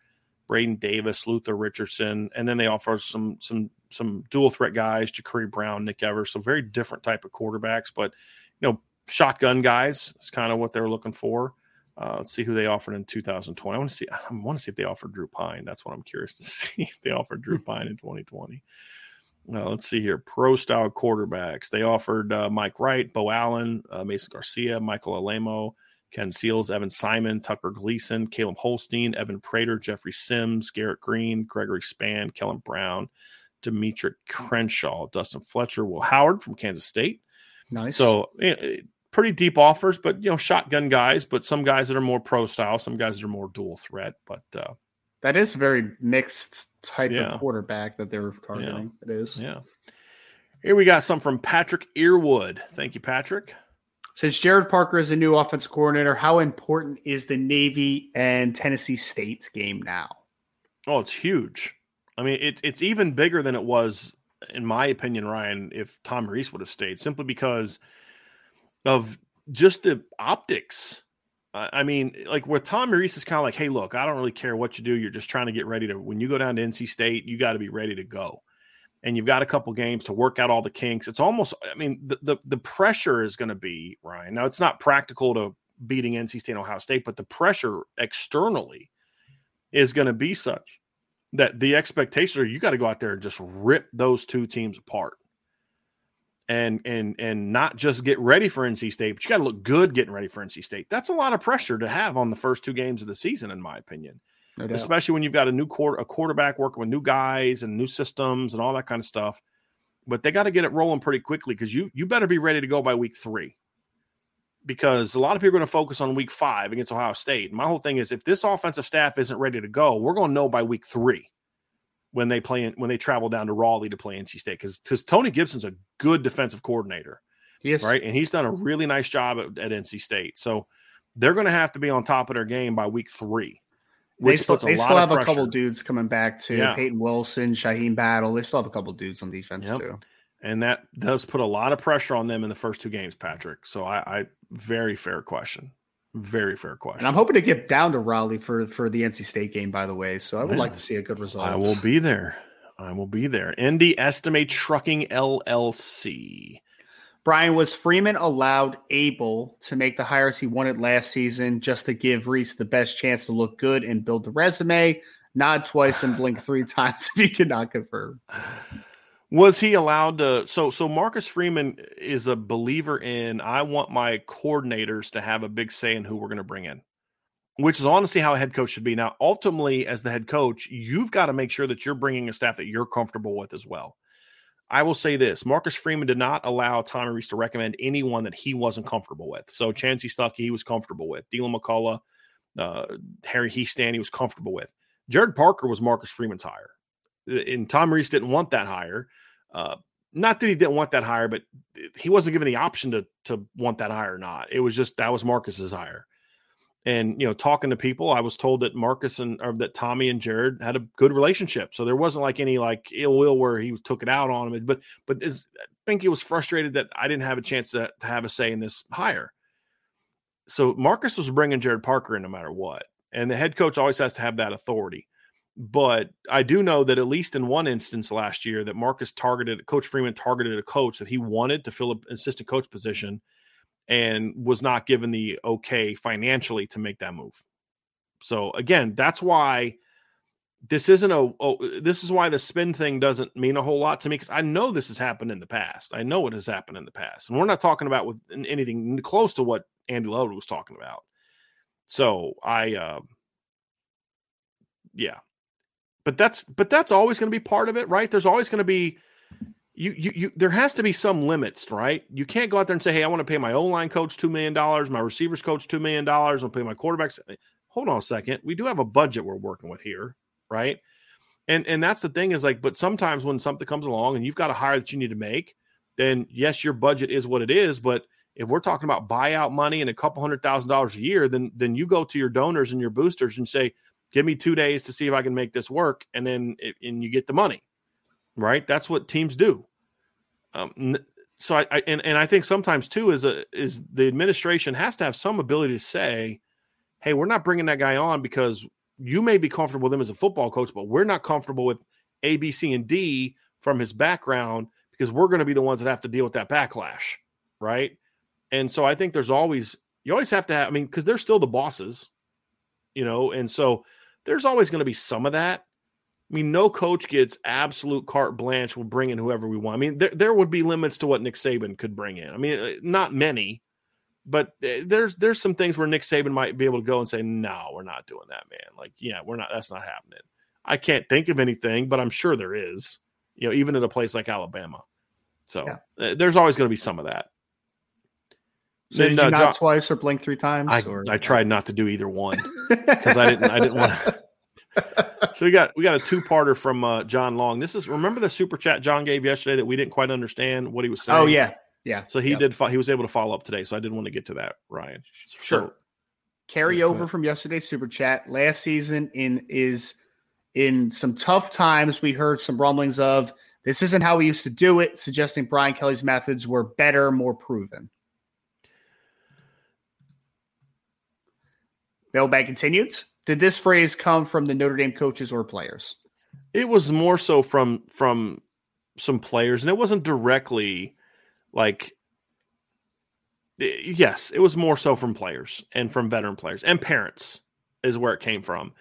Braden Davis, Luther Richardson, and then they offered some some some dual threat guys, Jacurri Brown, Nick Evers, so very different type of quarterbacks, but you know, shotgun guys is kind of what they're looking for. Uh, let's see who they offered in 2020. I want to see. I want to see if they offered Drew Pyne. That's what I'm curious to see if they offered Drew Pyne in 2020. Uh, let's see here. Pro style quarterbacks. They offered uh, Mike Wright, Bo Allen, uh, Mason Garcia, Michael Alaimo, Ken Seals, Evan Simon, Tucker Gleason, Caleb Holstein, Evan Prater, Jeffrey Sims, Garrett Green, Gregory Spann, Kellen Brown, Demetric Crenshaw, Dustin Fletcher, Will Howard from Kansas State. Nice. So eh, pretty deep offers, but you know, shotgun guys, but some guys that are more pro style, some guys that are more dual threat. But uh, that is very mixed type yeah. of quarterback that they're targeting. Yeah. It is. Yeah. Here we got some from Patrick Earwood. Thank you, Patrick. Since Gerad Parker is a new offense coordinator, how important is the Navy and Tennessee State's game now? Oh, it's huge. I mean, it, it's even bigger than it was, in my opinion, Ryan, if Tom Rees would have stayed, simply because of just the optics. I mean, like with Tom Rees is kind of like, hey, look, I don't really care what you do. You're just trying to get ready to. When you go down to NC State, you got to be ready to go, and you've got a couple games to work out all the kinks. It's almost, I mean, the the, the pressure is going to be Ryan. Now, it's not practical to beating NC State, and Ohio State, but the pressure externally is going to be such that the expectations are you got to go out there and just rip those two teams apart and and and not just get ready for NC State, but you got to look good getting ready for NC State. That's a lot of pressure to have on the first two games of the season, in my opinion. No Especially when you've got a new court, a quarterback working with new guys and new systems and all that kind of stuff. But they got to get it rolling pretty quickly because you you better be ready to go by week three. Because a lot of people are going to focus on week five against Ohio State. My whole thing is if this offensive staff isn't ready to go, we're going to know by week three when they play when they travel down to Raleigh to play NC State because because Tony Gibson's a good defensive coordinator. Yes. Right. And he's done a really nice job at, at NC State. So they're going to have to be on top of their game by week three. They still, they still have a couple dudes coming back too. Yeah. Payton Wilson, Shyheim Battle. They still have a couple dudes on defense yep. too. And that does put a lot of pressure on them in the first two games, Patrick. So I, I very fair question. Very fair question. And I'm hoping to get down to Raleigh for for the NC State game, by the way. So I would like to see a good result. I will be there. I will be there. Indy Estimate Trucking LLC. Brian, was Freeman allowed able to make the hires he wanted last season just to give Rees the best chance to look good and build the resume? Nod twice and blink three times if you cannot confirm. Was he allowed to? So, so Marcus Freeman is a believer in I want my coordinators to have a big say in who we're going to bring in, which is honestly how a head coach should be. Now, ultimately, as the head coach, you've got to make sure that you're bringing a staff that you're comfortable with as well. I will say this Marcus Freeman did not allow Tommy Rees to recommend anyone that he wasn't comfortable with. So, Chansi Stuckey, he was comfortable with. Deland McCullough, uh, Harry Hiestand, he was comfortable with. Gerad Parker was Marcus Freeman's hire and Tom Rees didn't want that hire. Uh, not that he didn't want that hire, but he wasn't given the option to to want that hire or not. It was just that was Marcus's hire. And you know, talking to people, I was told that Marcus and or that Tommy and Gerad had a good relationship, so there wasn't like any like ill will where he took it out on him. But but I think he was frustrated that I didn't have a chance to, to have a say in this hire. So Marcus was bringing Gerad Parker in no matter what, and the head coach always has to have that authority. But I do know that at least in one instance last year that Marcus targeted Coach Freeman targeted a coach that he wanted to fill an assistant coach position and was not given the okay financially to make that move. So again, that's why this isn't a oh, this is why the spin thing doesn't mean a whole lot to me because I know this has happened in the past. I know it has happened in the past, and we're not talking about with anything close to what Andy Ludwig was talking about. So I, uh, yeah, but that's but that's always going to be part of it, right? There's always going to be you, you, you, there has to be some limits, right? You can't go out there and say, "Hey, I want to pay my O line coach two million dollars, my receivers coach two million dollars, I'll pay my quarterbacks." Hold on a second, we do have a budget we're working with here, right? And and that's the thing is like, but sometimes when something comes along and you've got a hire that you need to make, then yes, your budget is what it is. But if we're talking about buyout money and a couple hundred thousand dollars a year, then then you go to your donors and your boosters and say, "Give me two days to see if I can make this work," and then and you get the money right? That's what teams do. Um, so I, I, and, and I think sometimes too is a is the administration has to have some ability to say, hey, we're not bringing that guy on because you may be comfortable with him as a football coach, but we're not comfortable with A, B, C, and D from his background because we're going to be the ones that have to deal with that backlash, right? And so I think there's always you always have to have. I mean, because they're still the bosses, you know, and so there's always going to be some of that. I mean, no coach gets absolute carte blanche. We'll bring in whoever we want. I mean, there, there would be limits to what Nick Saban could bring in. I mean, uh, not many, but uh, there's there's some things where Nick Saban might be able to go and say, "No, we're not doing that, man. Like, yeah, we're not. That's not happening." I can't think of anything, but I'm sure there is. You know, even in a place like Alabama. So yeah. uh, there's always going to be some of that. So did you uh, not twice or blink three times? I, or? I tried not to do either one because I didn't. I didn't want to so we got we got a two parter from uh, John Long. This is remember the super chat John gave yesterday that we didn't quite understand what he was saying. Oh yeah, yeah. So he yep. did. Fo- he was able to follow up today. So I didn't want to get to that, Ryan. Sure. So, Carry over from yesterday's super chat. Last season in is in some tough times. We heard some rumblings of this isn't how we used to do it, suggesting Brian Kelly's methods were better, more proven. Mailbag continued. Did this phrase come from the Notre Dame coaches or players? It was more so from from some players, and it wasn't directly like yes, it was more so from players and from veteran players and parents is where it came from.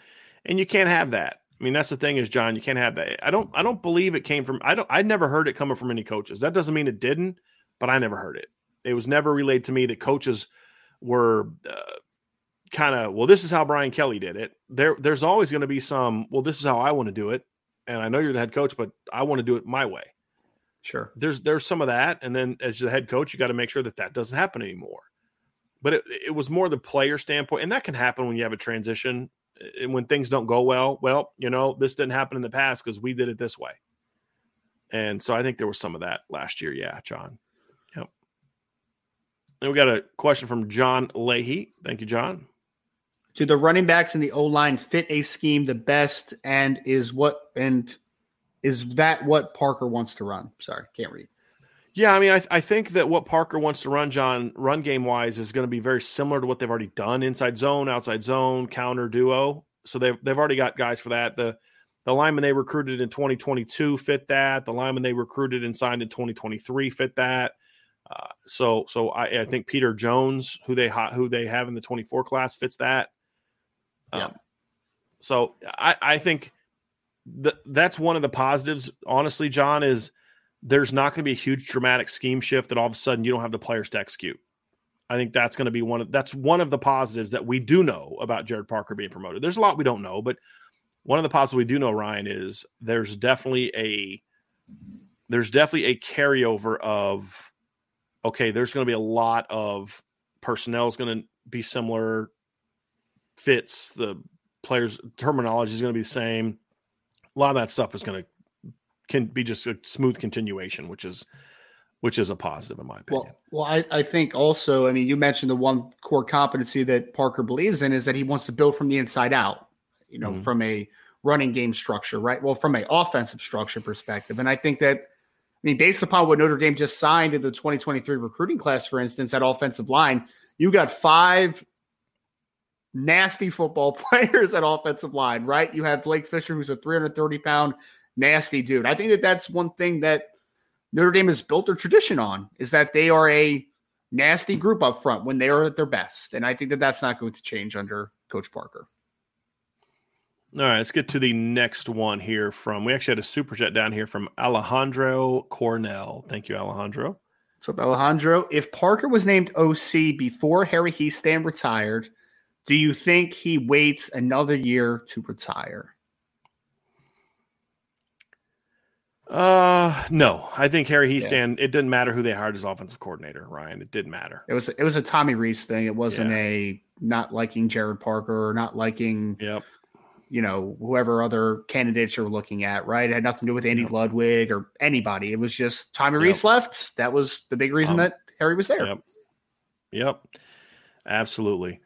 And you can't have that. I mean, that's the thing is, John, you can't have that. I don't I don't believe it came from I don't I never heard it coming from any coaches. That doesn't mean it didn't, but I never heard it. It was never relayed to me that coaches were uh, kind of well this is how brian kelly did it. There there's always going to be some well this is how i want to do it and i know you're the head coach but i want to do it my way. Sure. There's there's some of that and then as the head coach you got to make sure that that doesn't happen anymore. But it, it was more the player standpoint and that can happen when you have a transition and when things don't go well well you know this didn't happen in the past because we did it this way. And so i think there was some of that last year. Yeah john. Yep. And we got a question from john leahy. Thank you john do the running backs and the O line fit a scheme the best? And is what and is that what Parker wants to run? Sorry, can't read. Yeah, I mean, I, I think that what Parker wants to run, John, run game wise, is going to be very similar to what they've already done: inside zone, outside zone, counter duo. So they've they've already got guys for that. The the lineman they recruited in 2022 fit that. The lineman they recruited and signed in 2023 fit that. Uh, so so I, I, think Peter Jones, who they who they have in the 24 class, fits that. Yeah. Um, so I, I think that that's one of the positives, honestly, John, is there's not going to be a huge dramatic scheme shift that all of a sudden you don't have the players to execute. I think that's going to be one of that's one of the positives that we do know about Gerad Parker being promoted. There's a lot we don't know, but one of the positives we do know, Ryan, is there's definitely a there's definitely a carryover of okay, there's going to be a lot of personnel is going to be similar fits, the players' terminology is going to be the same. A lot of that stuff is going to can be just a smooth continuation, which is which is a positive in my opinion. Well, well, I, I think also, I mean, you mentioned the one core competency that Parker believes in is that he wants to build from the inside out, you know, mm-hmm. from a running game structure, right? Well, from a offensive structure perspective. And I think that, I mean, based upon what Notre Dame just signed in the 2023 recruiting class, for instance, at offensive line, you got five nasty football players at offensive line, right? You have Blake Fisher, who's a 330 pound nasty dude. I think that that's one thing that Notre Dame has built their tradition on is that they are a nasty group up front when they are at their best. And I think that that's not going to change under Coach Parker. All right, let's get to the next one here from. We actually had a super chat down here from Alejandro Cornell. Thank you, Alejandro. What's up, Alejandro? If Parker was named OC before Harry Hiestand retired, do you think he waits another year to retire? Uh, no. I think Harry Hiestand. Yeah. It didn't matter who they hired as offensive coordinator, Ryan. It didn't matter. It was it was a Tommy Rees thing. It wasn't yeah. a not liking Gerad Parker or not liking. Yep. You know, whoever other candidates you're looking at, right? It had nothing to do with Andy yep. Ludwig or anybody. It was just Tommy yep. Rees left. That was the big reason um, that Harry was there. Yep. Yep. Absolutely.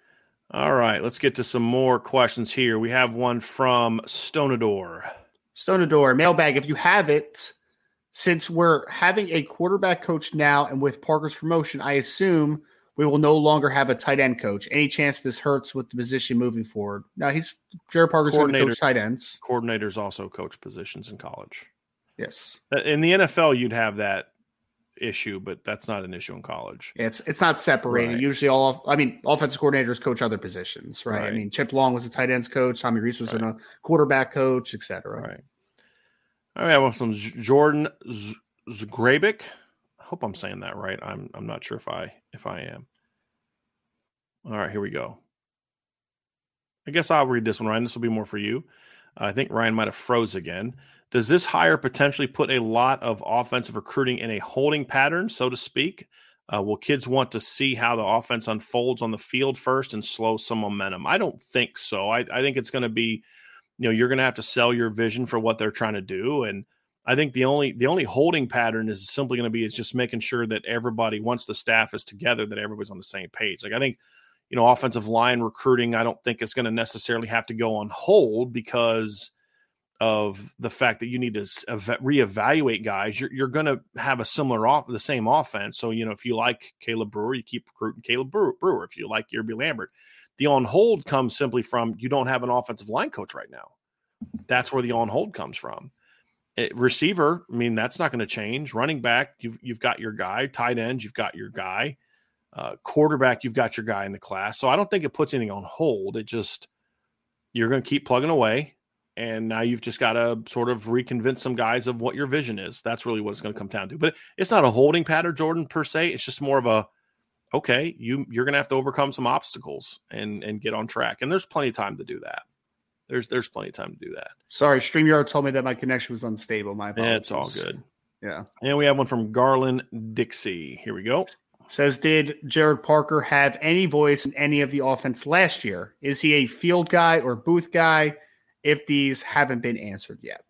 All right, let's get to some more questions here. We have one from Stonador. Stonador, mailbag. If you have it, since we're having a quarterback coach now and with Parker's promotion, I assume we will no longer have a tight end coach. Any chance this hurts with the position moving forward? Now he's Gerad Parker's going to coach tight ends. Coordinators also coach positions in college. Yes. Uh, in the NFL, you'd have that issue, but that's not an issue in college. It's it's not separated. Right. Usually, all I mean, offensive coordinators coach other positions, right? right? I mean, Chip Long was a tight ends coach. Tommy Rees was right. a quarterback coach, etc. Right. All right, want some Jordan Zgrabic. I hope I'm saying that right. I'm I'm not sure if I if I am. All right, here we go. I guess I'll read this one, Ryan. This will be more for you. I think Ryan might have froze again. Does this hire potentially put a lot of offensive recruiting in a holding pattern, so to speak? Uh, will kids want to see how the offense unfolds on the field first and slow some momentum? I don't think so. I, I think it's going to be, you know, you're going to have to sell your vision for what they're trying to do, and I think the only the only holding pattern is simply going to be is just making sure that everybody, once the staff is together, that everybody's on the same page. Like I think, you know, offensive line recruiting, I don't think is going to necessarily have to go on hold because of the fact that you need to reevaluate guys, you're, you're going to have a similar off the same offense. So you know if you like Caleb Brewer, you keep recruiting Caleb Brewer. If you like Yearby Lambert, the on hold comes simply from you don't have an offensive line coach right now. That's where the on hold comes from. It, receiver, I mean that's not going to change. Running back, you've you've got your guy. Tight end, you've got your guy. Uh, quarterback, you've got your guy in the class. So I don't think it puts anything on hold. It just you're going to keep plugging away and now you've just got to sort of reconvince some guys of what your vision is. That's really what it's going to come down to. But it's not a holding pattern, Jordan, per se. It's just more of a okay, you you're going to have to overcome some obstacles and and get on track. And there's plenty of time to do that. There's there's plenty of time to do that. Sorry, Streamyard told me that my connection was unstable. My apologies. It's all good. Yeah. And we have one from Garland Dixie. Here we go. Says, did Gerad Parker have any voice in any of the offense last year? Is he a field guy or booth guy? If these haven't been answered yet?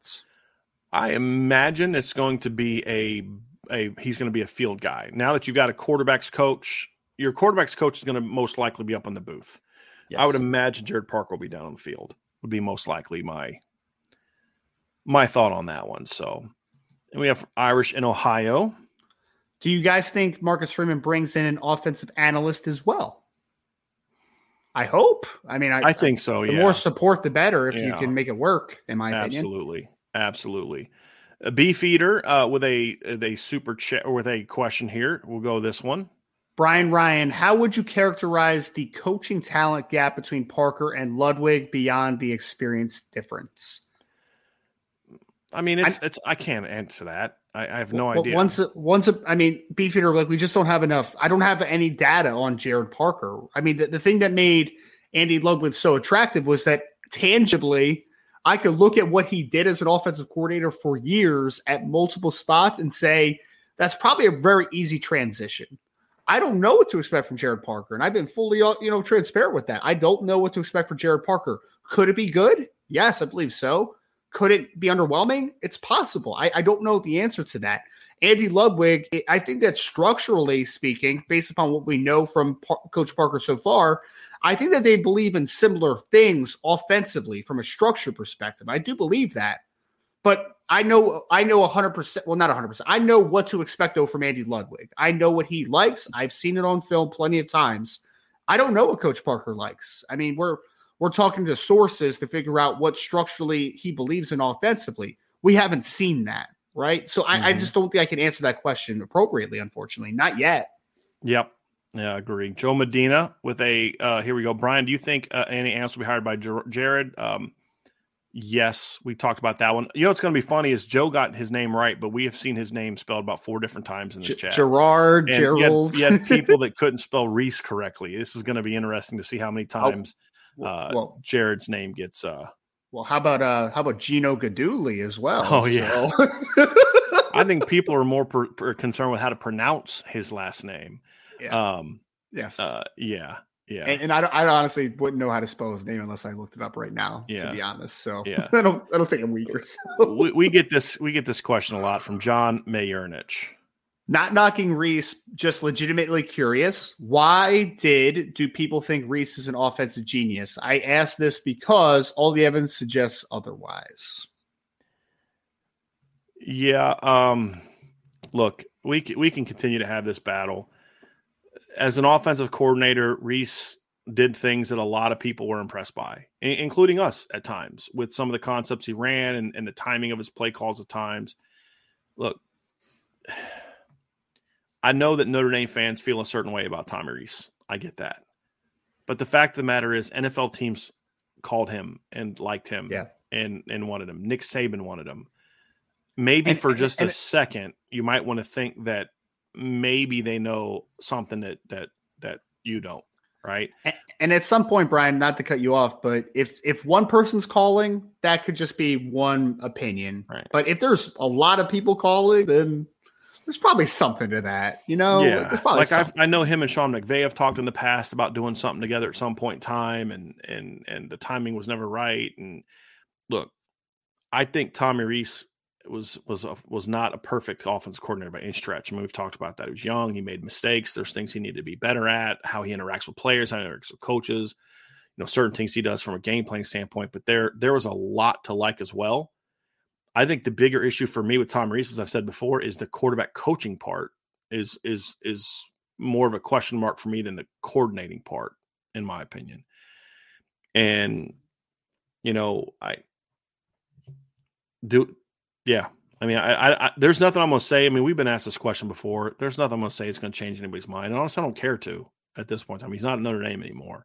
I imagine it's going to be a a he's going to be a field guy. Now that you've got a quarterbacks coach, your quarterbacks coach is going to most likely be up in the booth. Yes. I would imagine Gerad Parker will be down on the field. Would be most likely my my thought on that one. So, and we have Irish in Ohio. Do you guys think Marcus Freeman brings in an offensive analyst as well? I hope. I mean, I, I think so. The yeah. more support, the better. If yeah. you can make it work, in my absolutely, opinion. absolutely. Absolutely. A Beefeater uh, with a a super chat or with a question here. We'll go this one. Brian Ryan, how would you characterize the coaching talent gap between Parker and Ludwig beyond the experience difference? I mean, it's I, it's I can't answer that. I, I have no well, idea. Once, once, I mean, Beefeater, like we just don't have enough. I don't have any data on Gerad Parker. I mean, the, the thing that made Andy Ludwig so attractive was that tangibly, I could look at what he did as an offensive coordinator for years at multiple spots and say that's probably a very easy transition. I don't know what to expect from Gerad Parker, and I've been fully, uh, you know, transparent with that. I don't know what to expect from Gerad Parker. Could it be good? Yes, I believe so. Could it be underwhelming? It's possible. I, I don't know the answer to that. Andy Ludwig, I think that structurally speaking, based upon what we know from Coach Parker so far, I think that they believe in similar things offensively from a structure perspective. I do believe that. But I know I know 100%, well not 100%. I know what to expect though from Andy Ludwig. I know what he likes. I've seen it on film plenty of times. I don't know what Coach Parker likes. I mean, we're we're talking to sources to figure out what structurally he believes in offensively. We haven't seen that, right? So I, mm-hmm. I just don't think I can answer that question appropriately, unfortunately. Not yet. Yep. Yeah, I agree. Joe Medina with a uh, here we go. Brian, do you think uh, Annie Ants will be hired by Ger- Gerad? Um, Yes, we talked about that one. You know what's going to be funny is Joe got his name right, but we have seen his name spelled about four different times in this G- chat. Gerard, and Gerald. You had, you had people that couldn't spell Rees correctly. This is going to be interesting to see how many oh, times oh, uh, well, Gerad's name gets. Uh, well, how about uh, how about Gino Guidugli as well? Oh yeah. So. I think people are more per, per concerned with how to pronounce his last name. Yeah. Um, yes. Uh, yeah. Yeah, and, and I, I honestly wouldn't know how to spell his name unless I looked it up right now. Yeah. to be honest. So yeah, I don't I don't take a week or so. we, we, get this we get this question a lot from John Mayernich. Not knocking Rees, just legitimately curious. Why did do people think Rees is an offensive genius? I ask this because all the evidence suggests otherwise. Yeah. Um. Look, we we can continue to have this battle as an offensive coordinator, Rees did things that a lot of people were impressed by, including us at times, with some of the concepts he ran and, and the timing of his play calls at times. Look, I know that Notre Dame fans feel a certain way about Tommy Rees. I get that. But the fact of the matter is, NFL teams called him and liked him yeah. and, and wanted him. Nick Saban wanted him. Maybe and, for just and, a second, you might want to think that maybe they know something that that that you don't right and at some point brian not to cut you off but if if one person's calling that could just be one opinion right but if there's a lot of people calling then there's probably something to that you know yeah like i i know him and sean mcvay have talked in the past about doing something together at some point in time and and and the timing was never right and look i think tommy rees was was a, was not a perfect offense coordinator by any stretch. I mean, we've talked about that. He was young. He made mistakes. There's things he needed to be better at. How he interacts with players, how he interacts with coaches. You know, certain things he does from a game playing standpoint. But there there was a lot to like as well. I think the bigger issue for me with Tom Rees, as I've said before, is the quarterback coaching part is is is more of a question mark for me than the coordinating part, in my opinion. And you know, I do yeah. I mean, I, I, I, there's nothing I'm going to say. I mean, we've been asked this question before. There's nothing I'm going to say it's going to change anybody's mind. And honestly, I don't care to at this point in time. He's not Notre Dame anymore.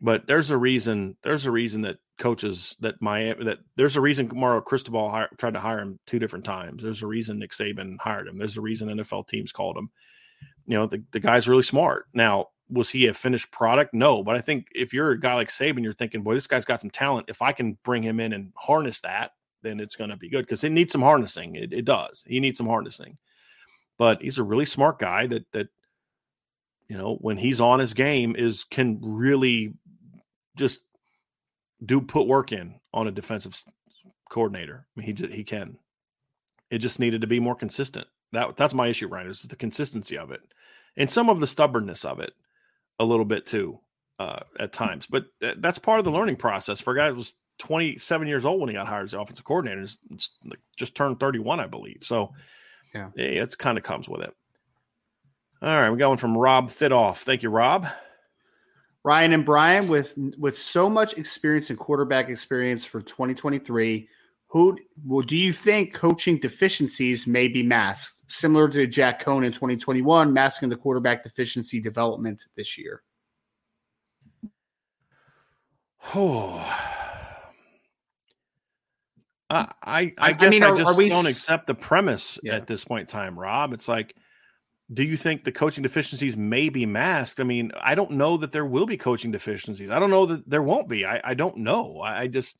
But there's a reason. There's a reason that coaches that Miami that there's a reason Mario Cristobal hired, tried to hire him two different times. There's a reason Nick Saban hired him. There's a reason NFL teams called him. You know, the, the guy's really smart. Now, was he a finished product? No, but I think if you're a guy like Saban, you're thinking, boy, this guy's got some talent. If I can bring him in and harness that, then it's going to be good because it needs some harnessing. It, it does. He needs some harnessing, but he's a really smart guy that that you know when he's on his game is can really just do put work in on a defensive coordinator. I mean, he just, he can. It just needed to be more consistent. That that's my issue, Ryan. Is the consistency of it and some of the stubbornness of it, a little bit too, uh, at times. But th- that's part of the learning process for a guy who was 27 years old when he got hired as the offensive coordinator. It's, it's just turned 31, I believe. So, yeah, it's kind of comes with it. All right, we're going from Rob Thidoff. Thank you, Rob. Ryan and Brian, with with so much experience and quarterback experience for 2023, who well do you think coaching deficiencies may be masked, similar to Jack Coan in 2021, masking the quarterback deficiency development this year? Oh, I I, I guess I, mean, I just we... don't accept the premise yeah. at this point in time, Rob. It's like, do you think the coaching deficiencies may be masked? I mean, I don't know that there will be coaching deficiencies. I don't know that there won't be. I, I don't know. I, I just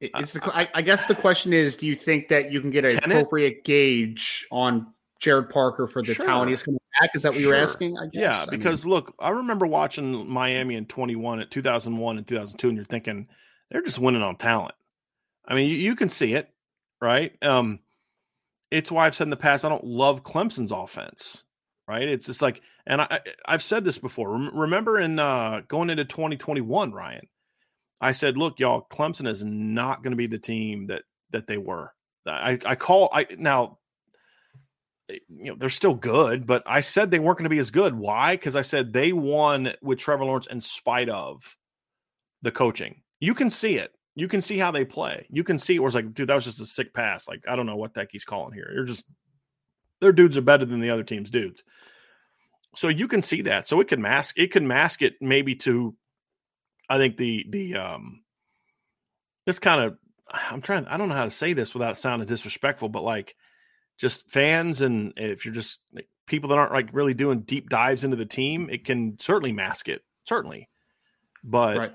it's the I, I, guess the question is, do you think that you can get an can appropriate it? gauge on Gerad Parker for the sure. talent he's coming back? Is that what sure. you're asking? I guess. Yeah, because mean, look, I remember watching Miami in 21 at 2001 and 2002, and you're thinking they're just winning on talent. I mean, you, you can see it, right? Um, it's why I've said in the past I don't love Clemson's offense, right? It's just like, and I I've said this before. Remember in uh, going into 2021, Ryan, I said, look, y'all, Clemson is not going to be the team that that they were. I I call I now eh, you know they're still good, but I said they weren't going to be as good. Why? Because I said they won with Trevor Lawrence in spite of the coaching. You can see it you can see how they play. You can see where it's like, dude, that was just a sick pass. Like, I don't know what heck he's calling here. You're just their dudes are better than the other team's dudes. So you can see that. So it can mask it can mask it maybe to I think the the um It's kind of I'm trying I don't know how to say this without sounding disrespectful, but like just fans and if you're just people that aren't like really doing deep dives into the team, it can certainly mask it. Certainly. But right.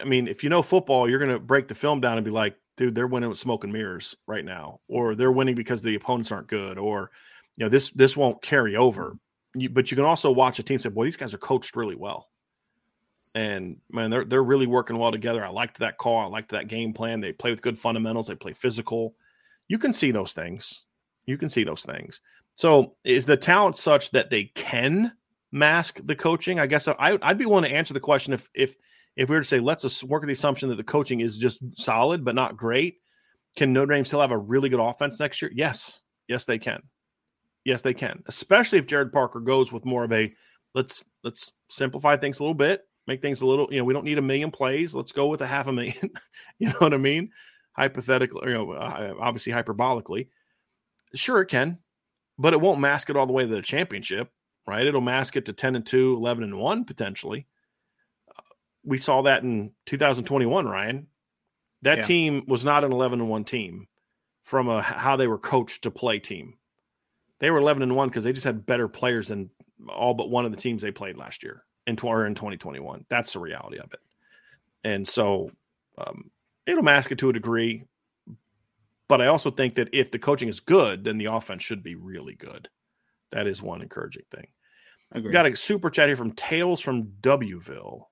I mean, if you know football, you're going to break the film down and be like, dude, they're winning with smoke and mirrors right now, or they're winning because the opponents aren't good, or you know this this won't carry over. You, but you can also watch a team say, boy, these guys are coached really well, and man, they're they're really working well together. I liked that call. I liked that game plan. They play with good fundamentals. They play physical. You can see those things. You can see those things. So is the talent such that they can mask the coaching? I guess I, I'd be willing to answer the question if if if we were to say let's work with the assumption that the coaching is just solid but not great, can Notre Dame still have a really good offense next year? Yes, yes they can. Yes, they can. Especially if Gerad Parker goes with more of a let's let's simplify things a little bit, make things a little. You know, we don't need a million plays. Let's go with a half a million. you know what I mean? Hypothetically, you know, uh, obviously hyperbolically. Sure, it can, but it won't mask it all the way to the championship, right? It'll mask it to ten and 2, 11 and one potentially we saw that in 2021, Ryan. That yeah. team was not an 11 and 1 team from a how they were coached to play team. They were 11 and 1 because they just had better players than all but one of the teams they played last year in, or in 2021. That's the reality of it. And so um, it'll mask it to a degree. But I also think that if the coaching is good, then the offense should be really good. That is one encouraging thing. Agreed. We got a super chat here from Tales from Wville.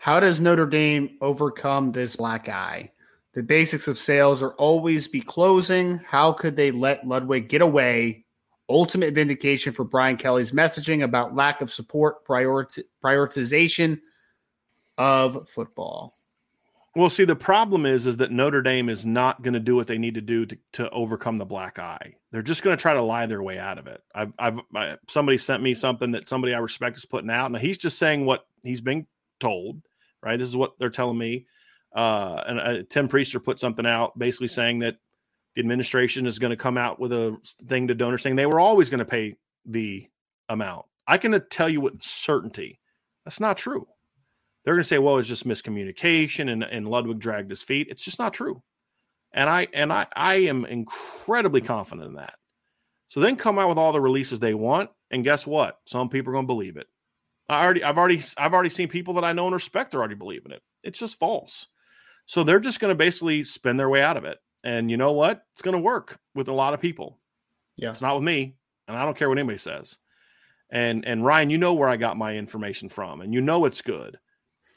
How does Notre Dame overcome this black eye? The basics of sales are always be closing. How could they let Ludwig get away? Ultimate vindication for Brian Kelly's messaging about lack of support, prioritization of football. Well, see, the problem is, is that Notre Dame is not going to do what they need to do to, to overcome the black eye. They're just going to try to lie their way out of it. I've, I've I, somebody sent me something that somebody I respect is putting out, and he's just saying what he's being told right? This is what they're telling me. Uh, and uh, Tim Priester put something out basically saying that the administration is going to come out with a thing to donors saying they were always going to pay the amount. I can tell you with certainty that's not true. They're going to say, well, it's just miscommunication and, and Ludwig dragged his feet. It's just not true. And I and I I am incredibly confident in that. So then come out with all the releases they want, and guess what? Some people are going to believe it. I already, I've already, I've already seen people that I know and respect are already believing it. It's just false. So they're just going to basically spin their way out of it. And you know what? It's going to work with a lot of people. Yeah, it's not with me, and I don't care what anybody says. And and Ryan, you know where I got my information from, and you know it's good.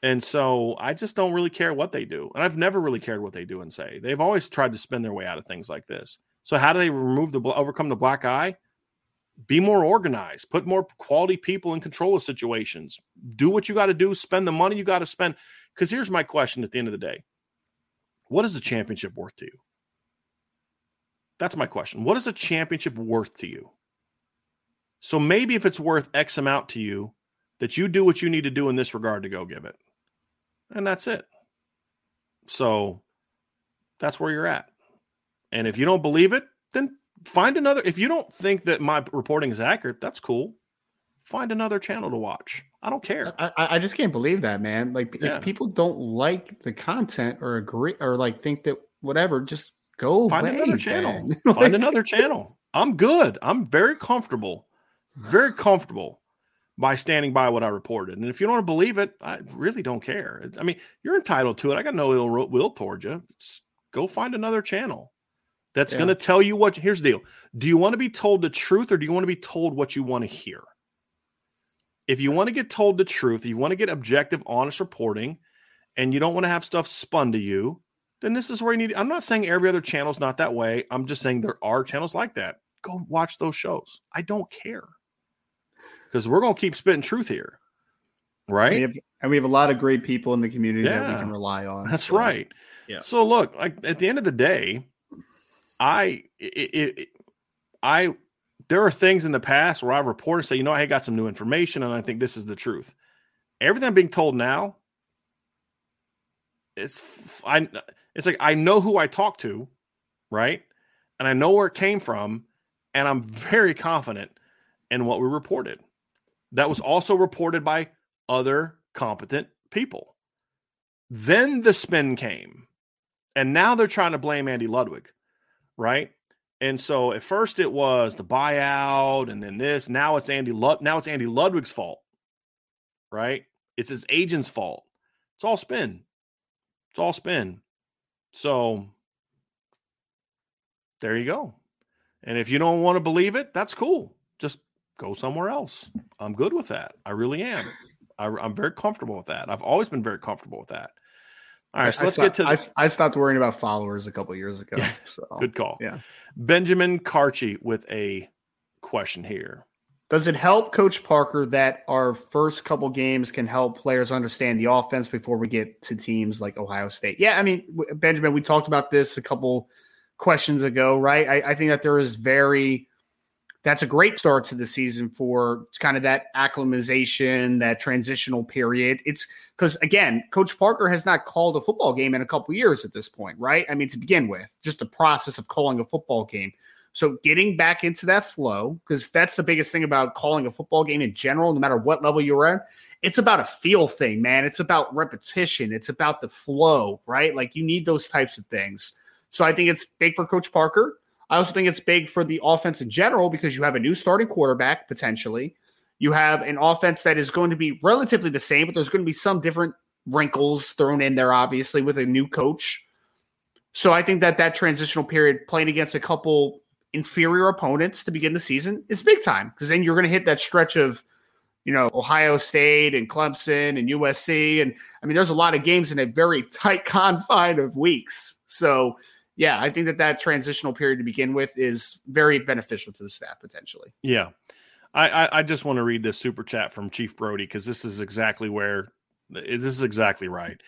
And so I just don't really care what they do. And I've never really cared what they do and say. They've always tried to spin their way out of things like this. So how do they remove the overcome the black eye? Be more organized, put more quality people in control of situations, do what you got to do, spend the money you got to spend. Because here's my question at the end of the day What is a championship worth to you? That's my question. What is a championship worth to you? So maybe if it's worth X amount to you, that you do what you need to do in this regard to go give it. And that's it. So that's where you're at. And if you don't believe it, then find another. If you don't think that my reporting is accurate, that's cool. Find another channel to watch. I don't care. I, I just can't believe that, man. Like, yeah. if people don't like the content or agree or like think that whatever, just go find away, another channel. find another channel. I'm good. I'm very comfortable, very comfortable by standing by what I reported. And if you don't want to believe it, I really don't care. I mean, you're entitled to it. I got no ill will towards you. Just go find another channel that's yeah. going to tell you what. Here's the deal: Do you want to be told the truth, or do you want to be told what you want to hear? If you want to get told the truth, you want to get objective, honest reporting, and you don't want to have stuff spun to you, then this is where you need. I'm not saying every other channel is not that way. I'm just saying there are channels like that. Go watch those shows. I don't care because we're going to keep spitting truth here, right? And we, have, and we have a lot of great people in the community yeah, that we can rely on. That's so. right. Yeah. So look, like at the end of the day, I it, it, I there are things in the past where I've reported say, you know, I got some new information and I think this is the truth. Everything I'm being told now, it's I it's like I know who I talk to, right? And I know where it came from, and I'm very confident in what we reported. That was also reported by other competent people. Then the spin came And now they're trying to blame Andy Ludwig, right? And so at first it was the buyout and then this. Now it's Andy Lud- now it's Andy Ludwig's fault. Right? It's his agent's fault. It's all spin. It's all spin. So there you go. And if you don't want to believe it, that's cool. Just go somewhere else. I'm good with that. I really am. I, am very comfortable with that. I've always been very comfortable with that. All right, so let's stopped, get to. The, I, I, stopped worrying about followers a couple years ago. So good call. Yeah, Benjamin Carchi with a question here. Does it help Coach Parker that our first couple games can help players understand the offense before we get to teams like Ohio State? Yeah, I mean, Benjamin, we talked about this a couple questions ago, right? I, I think that there is very that's a great start to the season for kind of that acclimatization, that transitional period. It's because again, Coach Parker has not called a football game in a couple years at this point, right? I mean, to begin with, just the process of calling a football game. So getting back into that flow, because that's the biggest thing about calling a football game in general, no matter what level you're at. It's about a feel thing, man. It's about repetition. It's about the flow, right? Like you need those types of things. So I think it's big for Coach Parker. I also think it's big for the offense in general because you have a new starting quarterback potentially. You have an offense that is going to be relatively the same, but there's going to be some different wrinkles thrown in there, obviously, with a new coach. So I think that that transitional period playing against a couple inferior opponents to begin the season is big time because then you're going to hit that stretch of, you know, Ohio State and Clemson and USC. And I mean, there's a lot of games in a very tight confine of weeks. So yeah, I think that that transitional period to begin with is very beneficial to the staff potentially. Yeah. I, I, I just want to read this super chat from Chief Brody because this is exactly where this is exactly right.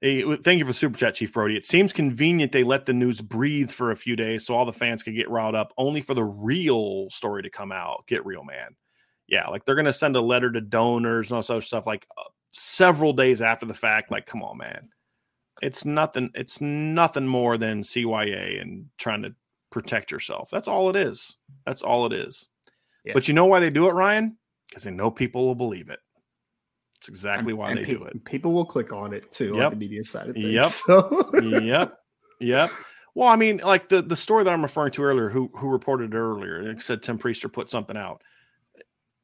Thank you for super chat, Chief Brody. It seems convenient they let the news breathe for a few days so all the fans could get riled up, only for the real story to come out. Get real, man. Yeah, like they're to send a letter to donors and all such stuff like uh, several days after the fact. Like, come on, man it's nothing it's nothing more than CYA and trying to protect yourself. That's all it is. That's all it is. Yeah. But you know why they do it, Ryan? Because they know people will believe it. It's exactly and, why and they pe- do it. People will click on it too yep. on the media side of things. Yep. So. yep. Yep. Well, I mean, like the the story that I'm referring to earlier, who who reported it earlier, it said Tim Prister put something out.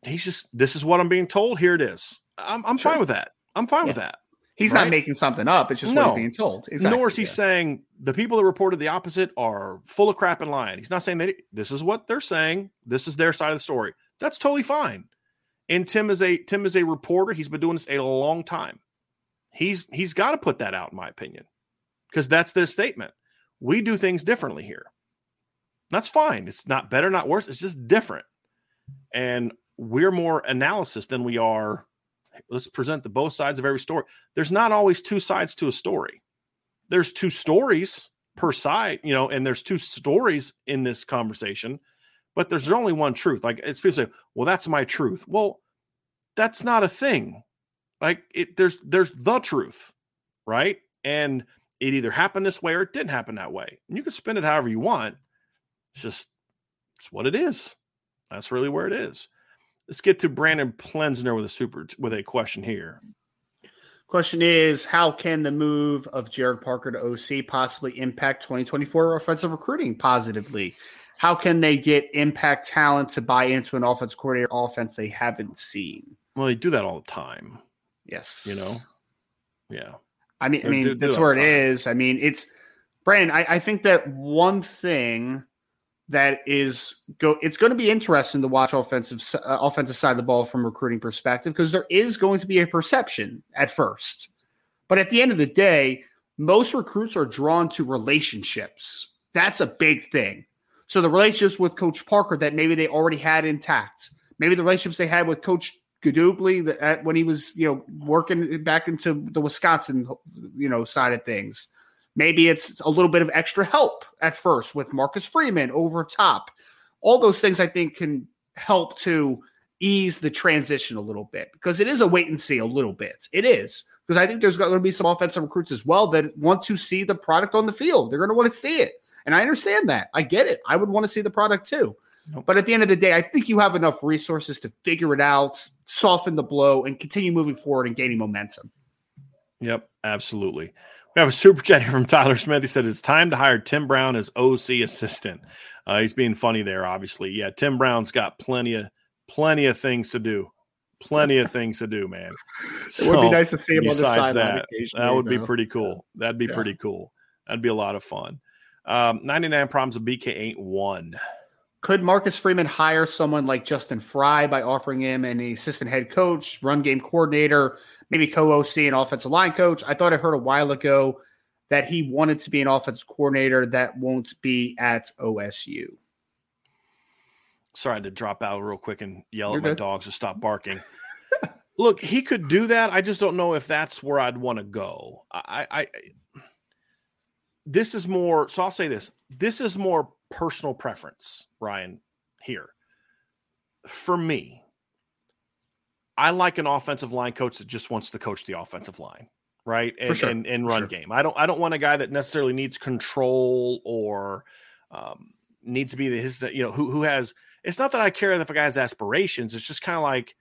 He's just this is what I'm being told. Here it is. I'm I'm sure. fine with that. I'm fine yeah. with that. He's right? not making something up. It's just no. what he's being told. Exactly. Nor is he yeah. saying the people that reported the opposite are full of crap and lying. He's not saying that this is what they're saying. This is their side of the story. That's totally fine. And Tim is a Tim is a reporter. He's been doing this a long time. He's he's got to put that out, in my opinion, because that's their statement. We do things differently here. That's fine. It's not better, not worse. It's just different. And we're more analysis than we are let's present the both sides of every story. There's not always two sides to a story. There's two stories per side, you know, and there's two stories in this conversation, but there's only one truth. Like it's people say, well, that's my truth. Well, that's not a thing. Like it, there's there's the truth, right? And it either happened this way or it didn't happen that way. And you can spin it however you want. It's just it's what it is. That's really where it is. Let's get to Brandon Plensner with a super with a question here. Question is How can the move of Gerad Parker to OC possibly impact 2024 offensive recruiting positively? How can they get impact talent to buy into an offense coordinator offense they haven't seen? Well, they do that all the time. Yes. You know? Yeah. I mean, They're, I mean, that's where it is. I mean, it's Brandon, I, I think that one thing that is go. It's going to be interesting to watch offensive uh, offensive side of the ball from recruiting perspective because there is going to be a perception at first, but at the end of the day, most recruits are drawn to relationships. That's a big thing. So the relationships with Coach Parker that maybe they already had intact, maybe the relationships they had with Coach that when he was you know working back into the Wisconsin you know side of things Maybe it's a little bit of extra help at first with Marcus Freeman over top. All those things I think can help to ease the transition a little bit because it is a wait and see a little bit. It is because I think there's going to be some offensive recruits as well that want to see the product on the field. They're going to want to see it. And I understand that. I get it. I would want to see the product too. Nope. But at the end of the day, I think you have enough resources to figure it out, soften the blow, and continue moving forward and gaining momentum. Yep, absolutely. We have a super chat here from Tyler Smith. He said it's time to hire Tim Brown as OC assistant. Uh, he's being funny there, obviously. Yeah, Tim Brown's got plenty of plenty of things to do. Plenty of things to do, man. So, it would be nice to see him on the sideline. That, that would though. be pretty cool. That'd be yeah. pretty cool. That'd be a lot of fun. Um, 99 problems of BK ain't one. Could Marcus Freeman hire someone like Justin Frye by offering him an assistant head coach, run game coordinator, maybe co OC and offensive line coach? I thought I heard a while ago that he wanted to be an offensive coordinator that won't be at OSU. Sorry to drop out real quick and yell You're at good. my dogs to stop barking. Look, he could do that. I just don't know if that's where I'd want to go. I, I, this is more. So I'll say this: this is more personal preference, Ryan. Here, for me, I like an offensive line coach that just wants to coach the offensive line, right? And, sure. and, and, run sure. game. I don't. I don't want a guy that necessarily needs control or um, needs to be the, his. You know, who who has. It's not that I care if a guy has aspirations. It's just kind of like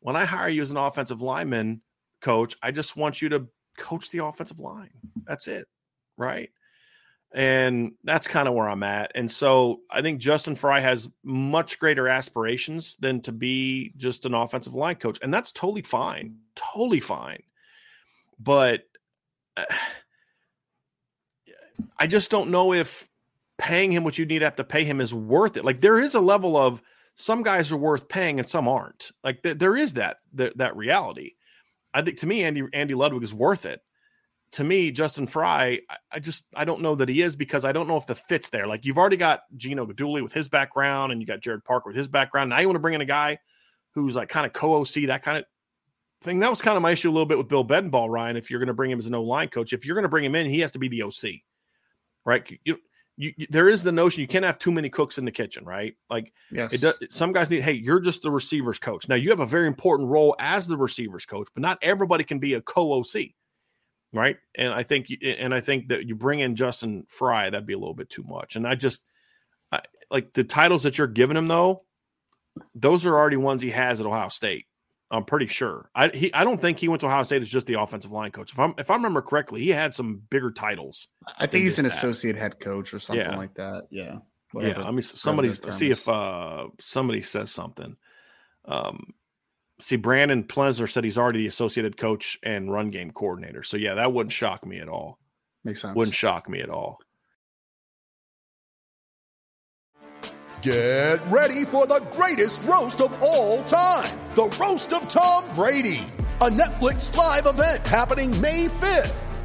when I hire you as an offensive lineman coach, I just want you to coach the offensive line. That's it, right? And that's kind of where I'm at. And so I think Justin Frye has much greater aspirations than to be just an offensive line coach. And that's totally fine. Totally fine. But uh, I just don't know if paying him what you need to have to pay him is worth it. Like there is a level of some guys are worth paying and some aren't. Like th- there is that, th- that reality. I think to me, Andy Andy Ludwig is worth it to me, Justin Frye, I, I, just I don't know that he is because I don't know if the fit's there. Like you've already got Gino Guidugli with his background, and you got Gerad Parker with his background. Now you want to bring in a guy who's like kind of co-OC, that kind of thing. That was kind of my issue a little bit with Bill Bedenbaugh, Ryan. If you're going to bring him as an O line coach, if you're going to bring him in, he has to be the OC, right? You, you, you, there is the notion you can't have too many cooks in the kitchen, right? Like, yes. Does, some guys need. Hey, you're just the receivers coach. Now you have a very important role as the receivers coach, but not everybody can be a co-OC right? And I think and I think that you bring in Justin Frye, that'd be a little bit too much. And I just I, like the titles that you're giving him though, those are already ones he has at Ohio State. I'm pretty sure. I he I don't think he went to Ohio State as just the offensive line coach. If I'm if I remember correctly, he had some bigger titles. I think he's an that. associate head coach or something yeah. like that. Yeah. Whatever. Yeah. I mean somebody see if uh somebody says something. Um see, Brandon Plesner said he's already the associated coach and run game coordinator. So yeah, that wouldn't shock me at all. Makes sense. Wouldn't shock me at all. Get ready for the greatest roast of all time the roast of Tom Brady, a Netflix live event happening May 5th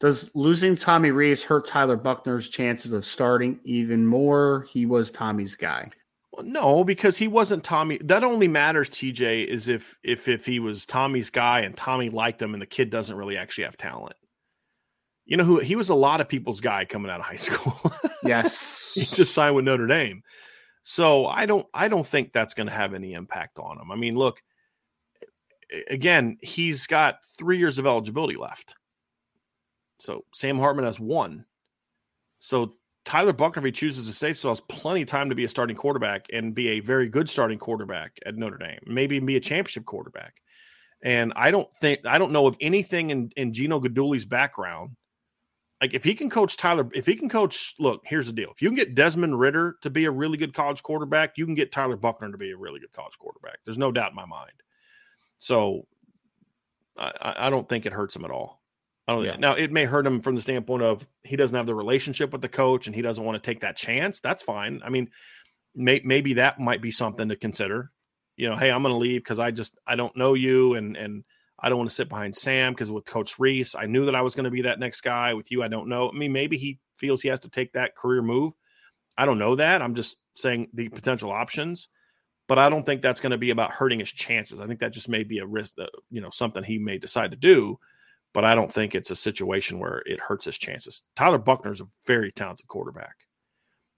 Does losing Tommy Rees hurt Tyler Buchner's chances of starting even more? He was Tommy's guy. Well, no, because he wasn't Tommy. That only matters, TJ, is if if if he was Tommy's guy and Tommy liked him and the kid doesn't really actually have talent. You know who he was a lot of people's guy coming out of high school. yes. he just signed with Notre Dame. So I don't I don't think that's going to have any impact on him. I mean, look, again, he's got 3 years of eligibility left. So Sam Hartman has one. So Tyler Buchner, if he chooses to stay, so has plenty of time to be a starting quarterback and be a very good starting quarterback at Notre Dame, maybe be a championship quarterback. And I don't think I don't know of anything in, in Gino Guidugli's background. Like if he can coach Tyler, if he can coach, look, here's the deal. If you can get Desmond Ridder to be a really good college quarterback, you can get Tyler Buchner to be a really good college quarterback. There's no doubt in my mind. So I, I don't think it hurts him at all. I don't yeah. Now it may hurt him from the standpoint of he doesn't have the relationship with the coach and he doesn't want to take that chance. That's fine. I mean, may, maybe that might be something to consider. You know, hey, I'm going to leave because I just I don't know you and and I don't want to sit behind Sam because with Coach Rees, I knew that I was going to be that next guy. With you, I don't know. I mean, maybe he feels he has to take that career move. I don't know that. I'm just saying the potential options, but I don't think that's going to be about hurting his chances. I think that just may be a risk that, you know, something he may decide to do, but I don't think it's a situation where it hurts his chances. Tyler Buchner is a very talented quarterback.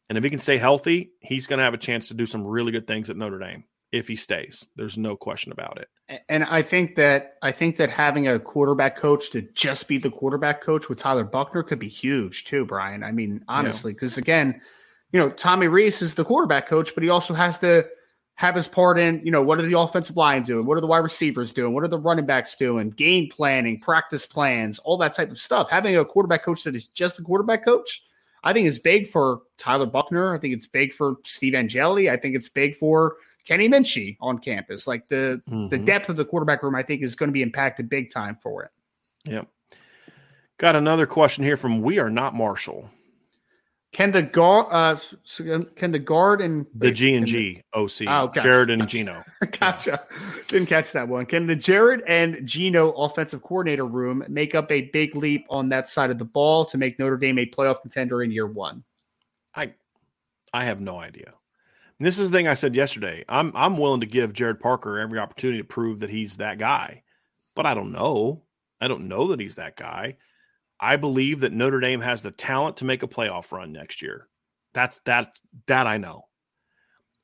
And if he can stay healthy, he's going to have a chance to do some really good things at Notre Dame if he stays. There's no question about it. And I think that I think that having a quarterback coach to just be the quarterback coach with Tyler Buckner could be huge too, Brian. I mean, honestly, because yeah. again, you know, Tommy Rees is the quarterback coach, but he also has to have his part in, you know, what are the offensive line doing? What are the wide receivers doing? What are the running backs doing? Game planning, practice plans, all that type of stuff. Having a quarterback coach that is just a quarterback coach, I think is big for Tyler Buchner. I think it's big for Steve Angeli. I think it's big for Kenny Minchey on campus. Like the mm-hmm. the depth of the quarterback room, I think, is going to be impacted big time for it. Yep. Got another question here from We Are Not Marshall. Can the guard, uh, can the guard and the G and G OC, oh, gotcha, Gerad and gotcha. Gino? gotcha. Didn't catch that one. Can the Gerad and Gino offensive coordinator room make up a big leap on that side of the ball to make Notre Dame a playoff contender in year one? I, I have no idea. And this is the thing I said yesterday. I'm I'm willing to give Gerad Parker every opportunity to prove that he's that guy, but I don't know. I don't know that he's that guy. I believe that Notre Dame has the talent to make a playoff run next year. That's that that I know.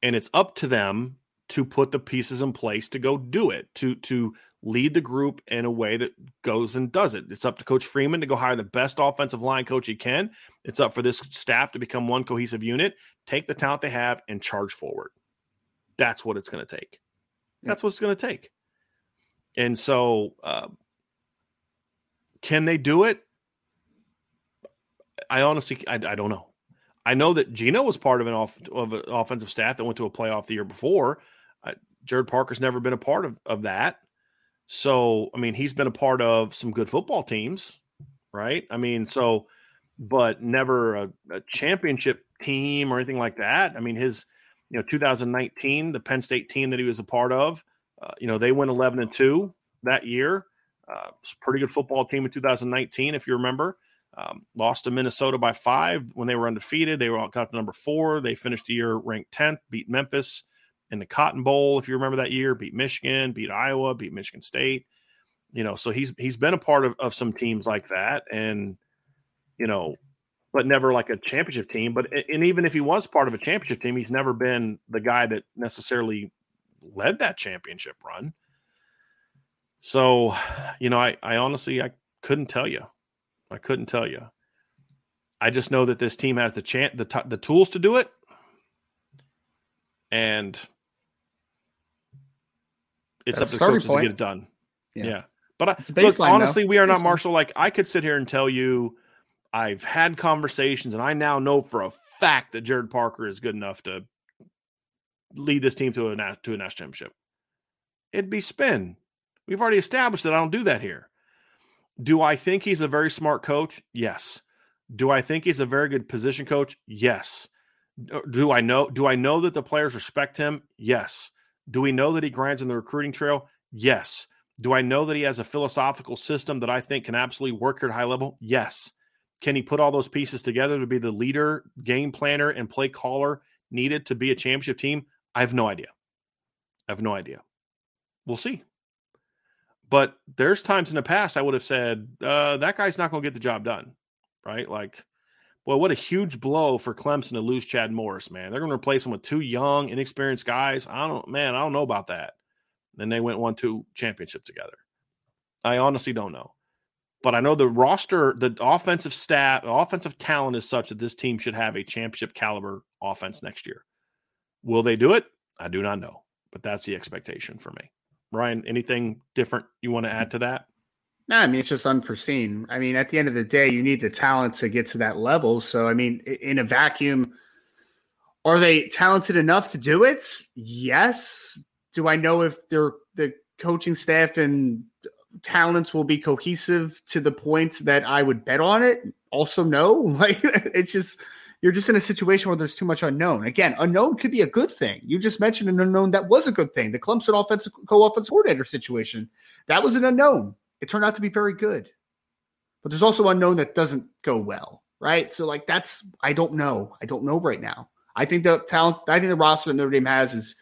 And it's up to them to put the pieces in place to go do it, to to lead the group in a way that goes and does it. It's up to Coach Freeman to go hire the best offensive line coach he can. It's up for this staff to become one cohesive unit take the talent they have and charge forward. That's what it's going to take. That's what it's going to take. And so, uh, can they do it? I honestly, I, I, don't know. I know that Gino was part of an off of an offensive staff that went to a playoff the year before. Uh, Gerad Parker's never been a part of, of that. So, I mean, he's been a part of some good football teams, right? I mean, so, but never a, a championship team or anything like that. I mean, his, you know, 2019, the Penn State team that he was a part of, uh, you know, they went 11 and 2 that year. Uh, pretty good football team in 2019, if you remember. Um, lost to Minnesota by five when they were undefeated. They were got up to number four. They finished the year ranked 10th, beat Memphis in the Cotton Bowl, if you remember that year, beat Michigan, beat Iowa, beat Michigan State. You know, so he's he's been a part of, of some teams like that. And, you know, but never like a championship team. But and even if he was part of a championship team, he's never been the guy that necessarily led that championship run. So, you know, I I honestly I couldn't tell you. I couldn't tell you. I just know that this team has the chance the t- the tools to do it, and it's That's up to the coaches point. to get it done. Yeah, yeah. but I, look, honestly, though. we are not Marshall. Like I could sit here and tell you I've had conversations, and I now know for a fact that Gerad Parker is good enough to lead this team to a to a national championship. It'd be spin. We've already established that I don't do that here. Do I think he's a very smart coach? Yes. Do I think he's a very good position coach? Yes. Uh, do I know do I know that the players respect him? Yes. Do we know that he grinds in the recruiting trail? Yes. Do I know that he has a philosophical system that I think can absolutely work here at high level? Yes. Can he put all those pieces together to be the leader, game planner, and play caller needed to be a championship team? I have no idea. I have no idea. We'll see. But there's times in the past I would have said, uh, that guy's not going to get the job done. Right? Like, boy, what a huge blow for Clemson to lose Chad Morris, man. They're going to replace him with two young, inexperienced guys. I don't, man, I don't know about that. Then they went one two championship together. I honestly don't know. But I know the roster, the offensive staff, offensive talent is such that this team should have a championship caliber offense next year. Will they do it? I do not know, but that's the expectation for me. Ryan, anything different you want to add to that? No, I mean it's just unforeseen. I mean, at the end of the day, you need the talent to get to that level. So, I mean, in a vacuum, are they talented enough to do it? Yes. Do I know if they're the coaching staff and talents will be cohesive to the point that I would bet on it? Also, no. Like it's just you're just in a situation where there's too much unknown. Again, unknown could be a good thing. You just mentioned an unknown that was a good thing. The Clemson offensive co-offensive coordinator situation that was an unknown. It turned out to be very good, but there's also unknown that doesn't go well, right? So like that's I don't know. I don't know right now. I think the talent. I think the roster that Notre Dame has is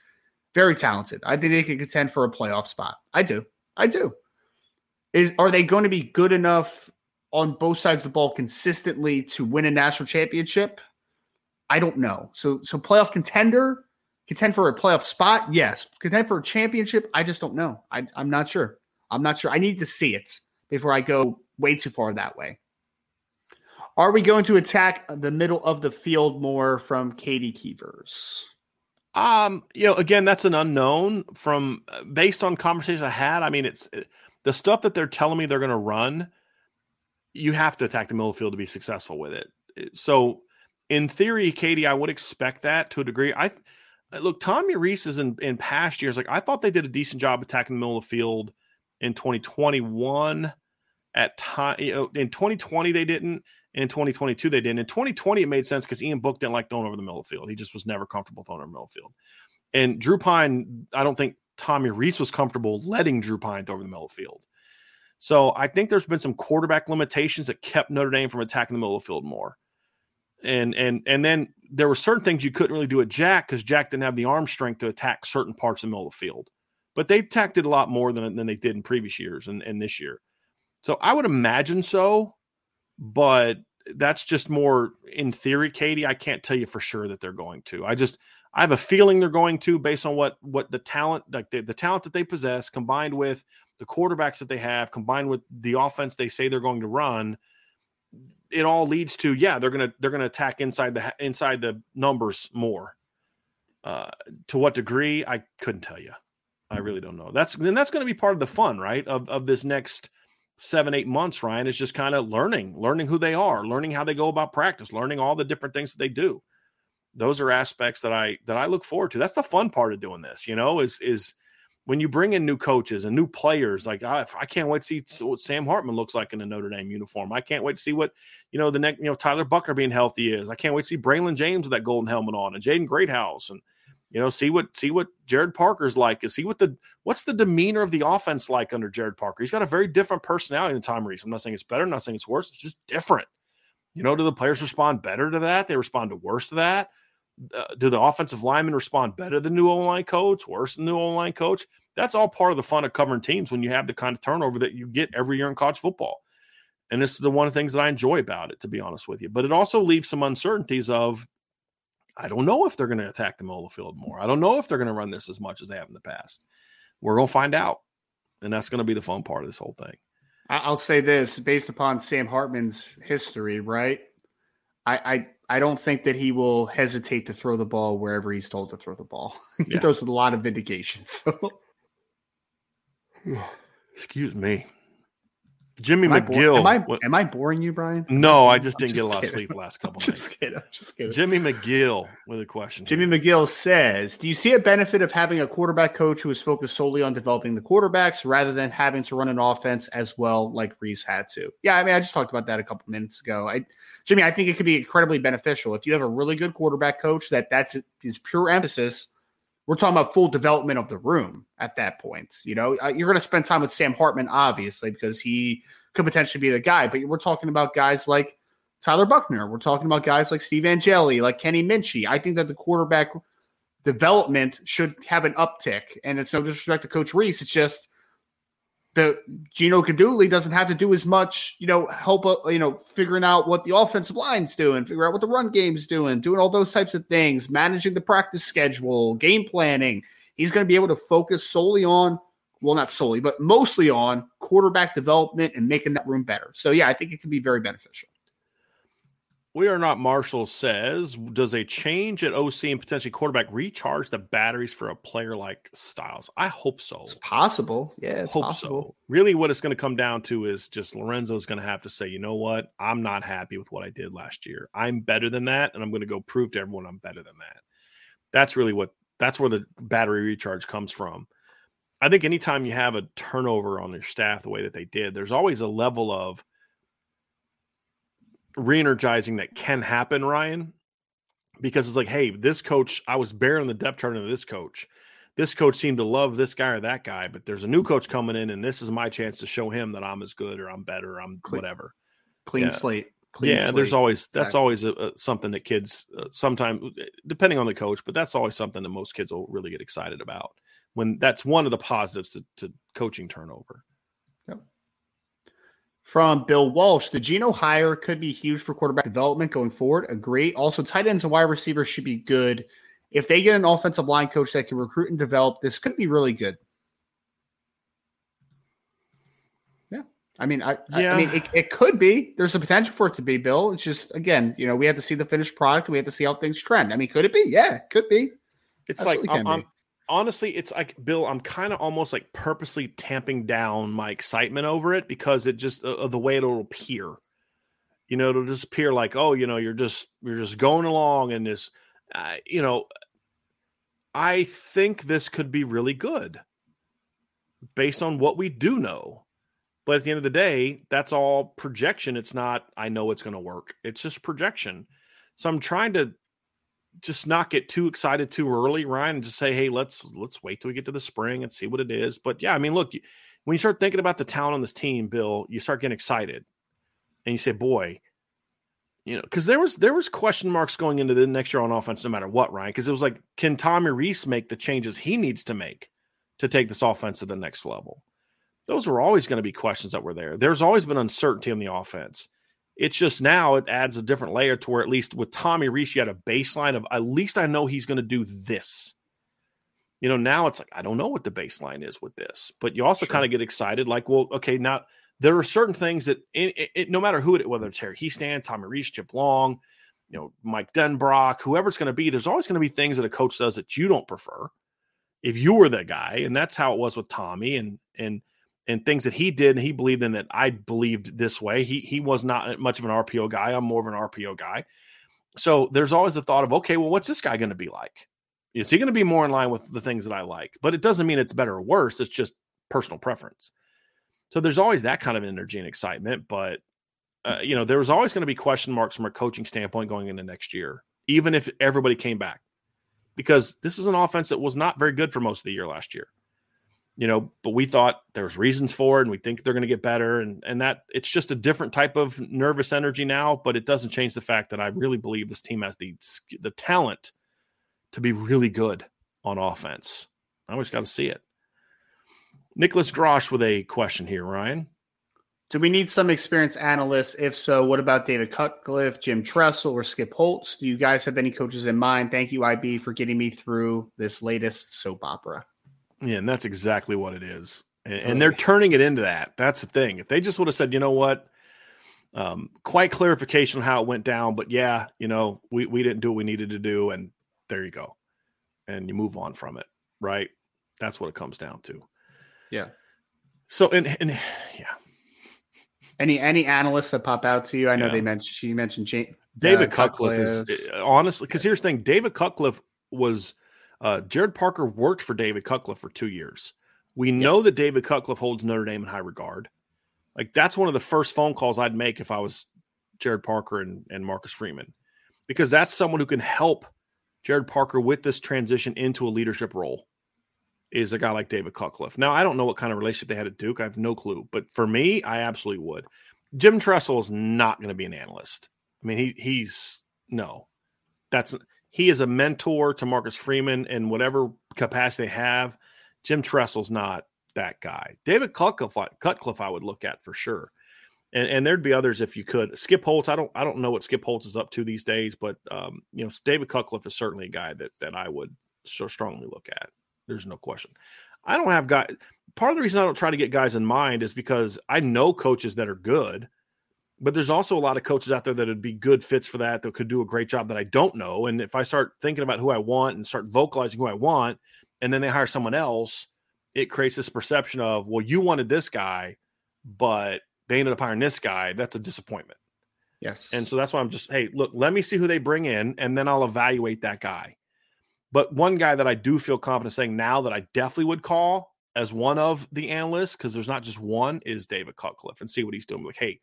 very talented. I think they can contend for a playoff spot. I do. I do. Is are they going to be good enough on both sides of the ball consistently to win a national championship? I don't know. So so playoff contender, contend for a playoff spot, yes. Contend for a championship, I just don't know. I, I'm not sure. I'm not sure. I need to see it before I go way too far that way. Are we going to attack the middle of the field more from Katie Keevers? Um, you know, again, that's an unknown from uh, based on conversations I had. I mean, it's the stuff that they're telling me they're going to run. You have to attack the middle field to be successful with it. So, in theory, Katie, I would expect that to a degree. I uh, look, Tommy Rees is in, in past years. Like I thought they did a decent job attacking the middle of the field in 2021. At time, you know, in 2020 they didn't. In 2022, they didn't. In 2020, it made sense because Ian Book didn't like throwing over the middle of the field. He just was never comfortable throwing over the middle of the field. And Drew Pyne, I don't think Tommy Rees was comfortable letting Drew Pyne throw over the middle of the field. So I think there's been some quarterback limitations that kept Notre Dame from attacking the middle of the field more. And and and then there were certain things you couldn't really do at Jack because Jack didn't have the arm strength to attack certain parts of the middle of the field. But they attacked it a lot more than, than they did in previous years and, and this year. So I would imagine so but that's just more in theory, Katie. I can't tell you for sure that they're going to. I just I have a feeling they're going to based on what what the talent like the, the talent that they possess combined with the quarterbacks that they have combined with the offense they say they're going to run it all leads to yeah they're gonna they're gonna attack inside the inside the numbers more uh to what degree i couldn't tell you i really don't know that's then that's to be part of the fun right of of this next seven, eight months, Ryan, is just kind of learning, learning who they are, learning how they go about practice, learning all the different things that they do. Those are aspects that I that I look forward to. That's the fun part of doing this, you know, is is when you bring in new coaches and new players. Like I, I can't wait to see what Sam Hartman looks like in a Notre Dame uniform. I can't wait to see what you know the next you know Tyler Buchner being healthy is. I can't wait to see Braylon James with that golden helmet on and Jaden Greathouse and you know, see what see what Gerad Parker's like. Is see what the what's the demeanor of the offense like under Gerad Parker? He's got a very different personality than Tom Rees. I'm not saying it's better, I'm not saying it's worse. It's just different. You know, do the players respond better to that? They respond to worse to that. Uh, do the offensive linemen respond better than new O line coach, worse than new O line coach? That's all part of the fun of covering teams when you have the kind of turnover that you get every year in college football. And this is the one of the things that I enjoy about it, to be honest with you. But it also leaves some uncertainties of I don't know if they're going to attack the middle field more. I don't know if they're going to run this as much as they have in the past. We're going to find out. And that's going to be the fun part of this whole thing. I'll say this based upon Sam Hartman's history, right? I, I I don't think that he will hesitate to throw the ball wherever he's told to throw the ball. he yeah. throws with a lot of vindication. So excuse me. Jimmy am McGill. I am, I, am I boring you, Brian? No, I just didn't just get a lot kidding. of sleep last couple. just nights. kidding. Just kidding. Jimmy McGill with a question. Jimmy McGill says, "Do you see a benefit of having a quarterback coach who is focused solely on developing the quarterbacks rather than having to run an offense as well, like Rees had to?" Yeah, I mean, I just talked about that a couple minutes ago. I, Jimmy, I think it could be incredibly beneficial if you have a really good quarterback coach that that's his pure emphasis we're talking about full development of the room at that point. You know, uh, you're going to spend time with Sam Hartman, obviously, because he could potentially be the guy. But we're talking about guys like Tyler Buchner. We're talking about guys like Steve Angeli, like Kenny Minchey. I think that the quarterback development should have an uptick. And it's no disrespect to Coach Rees. It's just the Gino Guidugli doesn't have to do as much, you know, help, uh, you know, figuring out what the offensive line's doing, figure out what the run game's doing, doing all those types of things, managing the practice schedule, game planning. He's going to be able to focus solely on, well, not solely, but mostly on quarterback development and making that room better. So, yeah, I think it can be very beneficial. We are not Marshall says, does a change at OC and potentially quarterback recharge the batteries for a player like Styles? I hope so. It's possible. Yeah, it's hope possible. So. Really, what it's going to come down to is just Lorenzo's going to have to say, you know what? I'm not happy with what I did last year. I'm better than that, and I'm going to go prove to everyone I'm better than that. That's really what that's where the battery recharge comes from. I think anytime you have a turnover on your staff the way that they did, there's always a level of re-energizing that can happen, Ryan. Because it's like, hey, this coach, I was bearing the depth chart of this coach. This coach seemed to love this guy or that guy, but there's a new coach coming in, and this is my chance to show him that I'm as good or I'm better, or I'm clean, whatever. Clean yeah. slate. Clean yeah, slate. there's always that's exactly. always a, a, something that kids uh, sometimes, depending on the coach, but that's always something that most kids will really get excited about when that's one of the positives to, to coaching turnover. From Bill Walsh, the Gino hire could be huge for quarterback development going forward. Agree. Also, tight ends and wide receivers should be good. If they get an offensive line coach that can recruit and develop, this could be really good. Yeah. I mean, I, yeah. I mean, it, it could be. There's a potential for it to be, Bill. It's just, again, you know, we have to see the finished product. We have to see how things trend. I mean, could it be? Yeah, could be. It's Absolutely like, I'm, honestly, it's like Bill. I'm kind of almost like purposely tamping down my excitement over it because it just uh, the way it'll appear. You know, it'll just appear like, oh, you know, you're just you're just going along and this, uh, you know. I think this could be really good based on what we do know. But at the end of the day, that's all projection. It's not, I know it's going to work. It's just projection. So I'm trying to just not get too excited too early, Ryan, and just say, hey, let's let's wait till we get to the spring and see what it is. But yeah, I mean, look, when you start thinking about the talent on this team, Bill, you start getting excited, and you say, boy, you know, because there was there was question marks going into the next year on offense, no matter what, Ryan, because it was like, can Tommy Rees make the changes he needs to make to take this offense to the next level? Those were always going to be questions that were there. There's always been uncertainty on the offense. It's just now it adds a different layer to where at least with Tommy Rees, you had a baseline of at least I know he's going to do this. You know, now it's like I don't know what the baseline is with this, but you also sure. kind of get excited, like, well, okay, now there are certain things that it, it, it, no matter who it whether it's Harry Hiestand, Tommy Rees, Chip Long, you know, Mike Denbrock, whoever it's going to be, there's always going to be things that a coach does that you don't prefer. If you were the guy, and that's how it was with Tommy, and and and things that he did and he believed in that I believed this way. He he was not much of an RPO guy. I'm more of an RPO guy. So there's always the thought of, okay, well, what's this guy going to be like? Is he going to be more in line with the things that I like? But it doesn't mean it's better or worse. It's just personal preference. So there's always that kind of energy and excitement. But uh, you know, there was always going to be question marks from a coaching standpoint going into next year, even if everybody came back, because this is an offense that was not very good for most of the year last year you know, but we thought there was reasons for it, and we think they're going to get better, and and that it's just a different type of nervous energy now. But it doesn't change the fact that I really believe this team has the the talent to be really good on offense. I always got to see it. Nicholas Grosh with a question here, Ryan. Do we need some experienced analysts? If so, what about David Cutcliffe, Jim Tressel, or Skip Holtz? Do you guys have any coaches in mind? Thank you, IB, for getting me through this latest soap opera. Yeah, and that's exactly what it is. And, and they're turning it into that. That's the thing. If they just would have said, you know what, um, quite clarification on how it went down, but yeah, you know, we, we didn't do what we needed to do, and there you go. And you move on from it, right? That's what it comes down to. Yeah. So and and yeah. Any any analysts that pop out to you? I know yeah. they mentioned she mentioned Jane, David uh, Cutcliffe, Cutcliffe is honestly because here's the thing: David Cutcliffe was uh, Gerad Parker worked for David Cutcliffe for two years. We yep. know that David Cutcliffe holds Notre Dame in high regard. Like that's one of the first phone calls I'd make if I was Gerad Parker and, and Marcus Freeman, because that's someone who can help Gerad Parker with this transition into a leadership role. Is a guy like David Cutcliffe. Now I don't know what kind of relationship they had at Duke. I have no clue, but for me, I absolutely would. Jim Tressel is not going to be an analyst. I mean, he he's no. That's he is a mentor to Marcus Freeman in whatever capacity they have. Jim Tressel's not that guy. David Cutcliffe, Cutcliffe I would look at for sure. And, and, there'd be others if you could. Skip Holtz, I don't I don't know what Skip Holtz is up to these days, but um, you know, David Cutcliffe is certainly a guy that that I would so strongly look at. There's no question. I don't have guys. Part of the reason I don't try to get guys in mind is because I know coaches that are good but there's also a lot of coaches out there that would be good fits for that that could do a great job that I don't know. And if I start thinking about who I want and start vocalizing who I want, and then they hire someone else, it creates this perception of, well, you wanted this guy, but they ended up hiring this guy. That's a disappointment. Yes. And so that's why I'm just, hey, look, let me see who they bring in, and then I'll evaluate that guy. But one guy that I do feel confident saying now that I definitely would call as one of the analysts, because there's not just one, is David Cutcliffe and see what he's doing. Like, hey,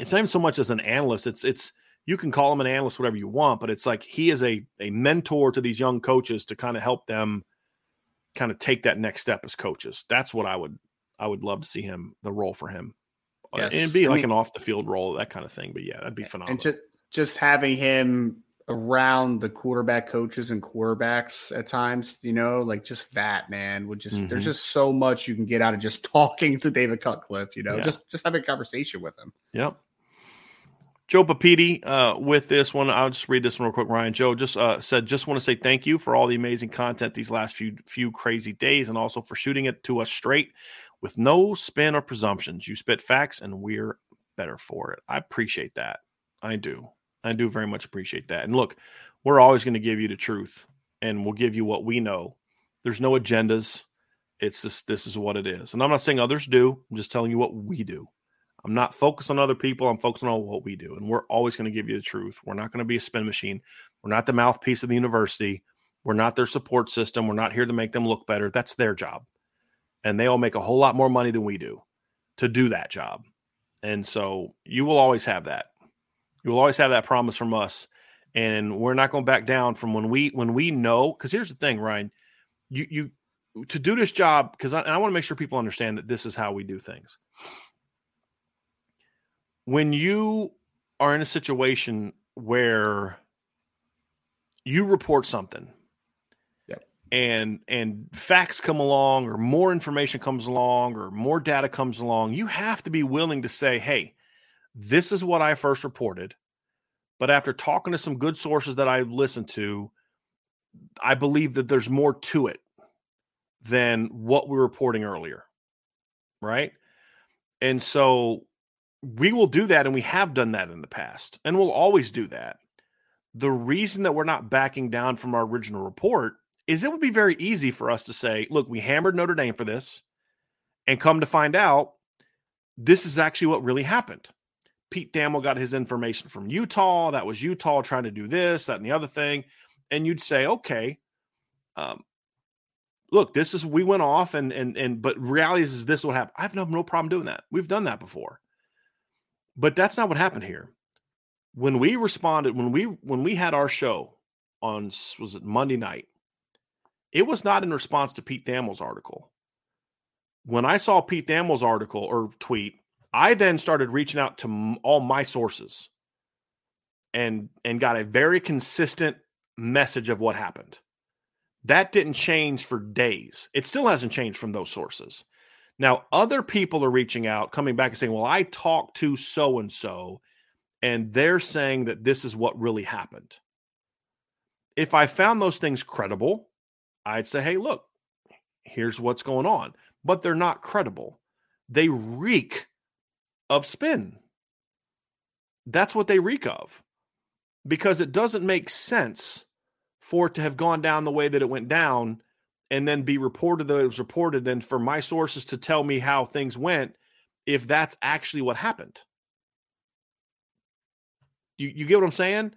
it's not even so much as an analyst. It's it's you can call him an analyst, whatever you want, but it's like he is a a mentor to these young coaches to kind of help them kind of take that next step as coaches. That's what I would I would love to see him the role for him. Uh, yes. And it'd be I like mean, an off the field role, that kind of thing. But yeah, that'd be phenomenal. And just just having him around the quarterback coaches and quarterbacks at times, you know, like just that man would just mm-hmm. there's just so much you can get out of just talking to David Cutcliffe, you know, yeah. just just having a conversation with him. Yep. Joe Papiti uh, with this one. I'll just read this one real quick. Ryan Joe just uh, said, just want to say thank you for all the amazing content these last few few crazy days, and also for shooting it to us straight with no spin or presumptions. You spit facts, and we're better for it. I appreciate that. I do. I do very much appreciate that. And look, we're always going to give you the truth and we'll give you what we know. There's no agendas. It's just this is what it is. And I'm not saying others do. I'm just telling you what we do. I'm not focused on other people. I'm focused on what we do. And we're always going to give you the truth. We're not going to be a spin machine. We're not the mouthpiece of the university. We're not their support system. We're not here to make them look better. That's their job. And they all make a whole lot more money than we do to do that job. And so you will always have that. You will always have that promise from us, and we're not going back down from when we when we know. Because here's the thing, Ryan, you you to do this job because I, I want to make sure people understand that this is how we do things. When you are in a situation where you report something and and facts come along or more information comes along or more data comes along you have to be willing to say hey this is what I first reported. But after talking to some good sources that I've listened to, I believe that there's more to it than what we were reporting earlier. Right. And so we will do that. And we have done that in the past. And we'll always do that. The reason that we're not backing down from our original report is it would be very easy for us to say, look, we hammered Notre Dame for this. And come to find out, this is actually what really happened. Pete Thamel got his information from Utah. That was Utah trying to do this, that, and the other thing. And you'd say, okay, um, look, this is we went off and and and but reality is, is this what happened. I have no, no problem doing that. We've done that before. But that's not what happened here. When we responded, when we when we had our show on was it Monday night, it was not in response to Pete Thamel's article. When I saw Pete Thamel's article or tweet, I then started reaching out to all my sources and and got a very consistent message of what happened. That didn't change for days. It still hasn't changed from those sources. Now, other people are reaching out, coming back and saying, Well, I talked to so and so, and they're saying that this is what really happened. If I found those things credible, I'd say, Hey, look, here's what's going on. But they're not credible. They reek of spin. That's what they reek of because it doesn't make sense for it to have gone down the way that it went down and then be reported that it was reported and for my sources to tell me how things went if that's actually what happened. You, you get what I'm saying?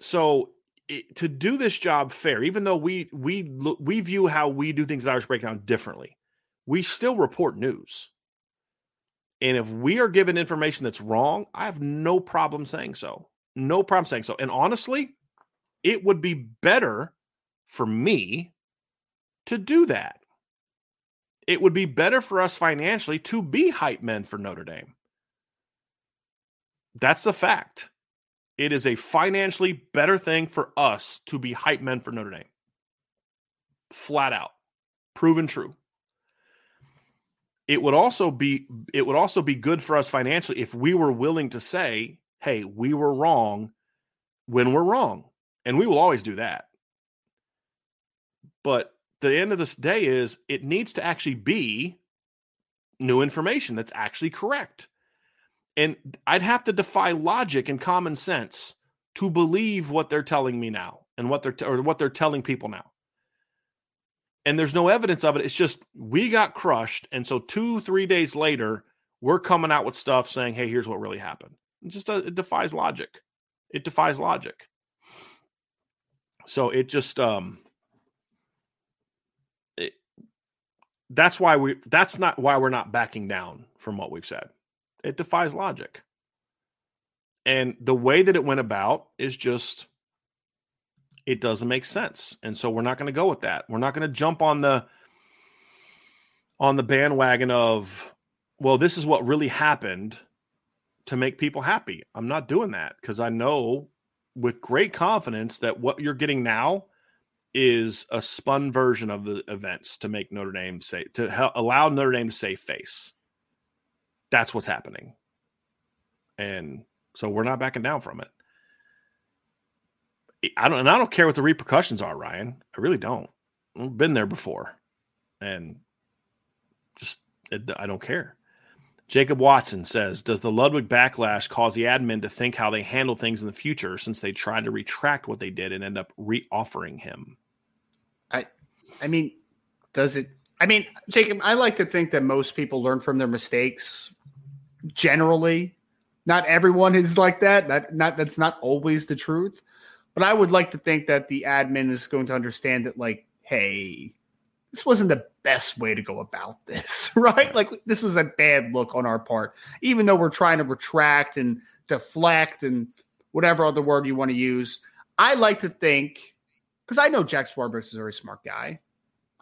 So it, to do this job fair, even though we we we view how we do things at Irish Breakdown differently, we still report news. And if we are given information that's wrong, I have no problem saying so. No problem saying so. And honestly, it would be better for me to do that. It would be better for us financially to be hype men for Notre Dame. That's the fact. It is a financially better thing for us to be hype men for Notre Dame. Flat out. Proven true it would also be it would also be good for us financially if we were willing to say hey we were wrong when we're wrong and we will always do that. But the end of this day is it needs to actually be new information that's actually correct. And i'd have to defy logic and common sense to believe what they're telling me now and what they're t- or what they're telling people now and there's no evidence of it. It's just we got crushed. And so two, three days later, we're coming out with stuff saying, hey, here's what really happened. It just uh, it defies logic. It defies logic. So it just um it, that's why we that's not why we're not backing down from what we've said. It defies logic. And the way that it went about is just it doesn't make sense. And so we're not going to go with that. We're not going to jump on the on the bandwagon of well this is what really happened to make people happy. I'm not doing that because I know with great confidence that what you're getting now is a spun version of the events to make Notre Dame say to help, allow Notre Dame to save face. That's what's happening. And so we're not backing down from it. I don't and I don't care what the repercussions are, Ryan. I really don't. I've been there before. And just I don't care. Jacob Watson says, Does the Ludwig backlash cause the admin to think how they handle things in the future since they tried to retract what they did and end up re-offering him? I I mean, does it I mean, Jacob, I like to think that most people learn from their mistakes generally. Not everyone is like that. That not that's not always the truth. But I would like to think that the admin is going to understand that, like, hey, this wasn't the best way to go about this, right? Like this was a bad look on our part, even though we're trying to retract and deflect and whatever other word you want to use. I like to think because I know Jack Swarbrick is a very smart guy.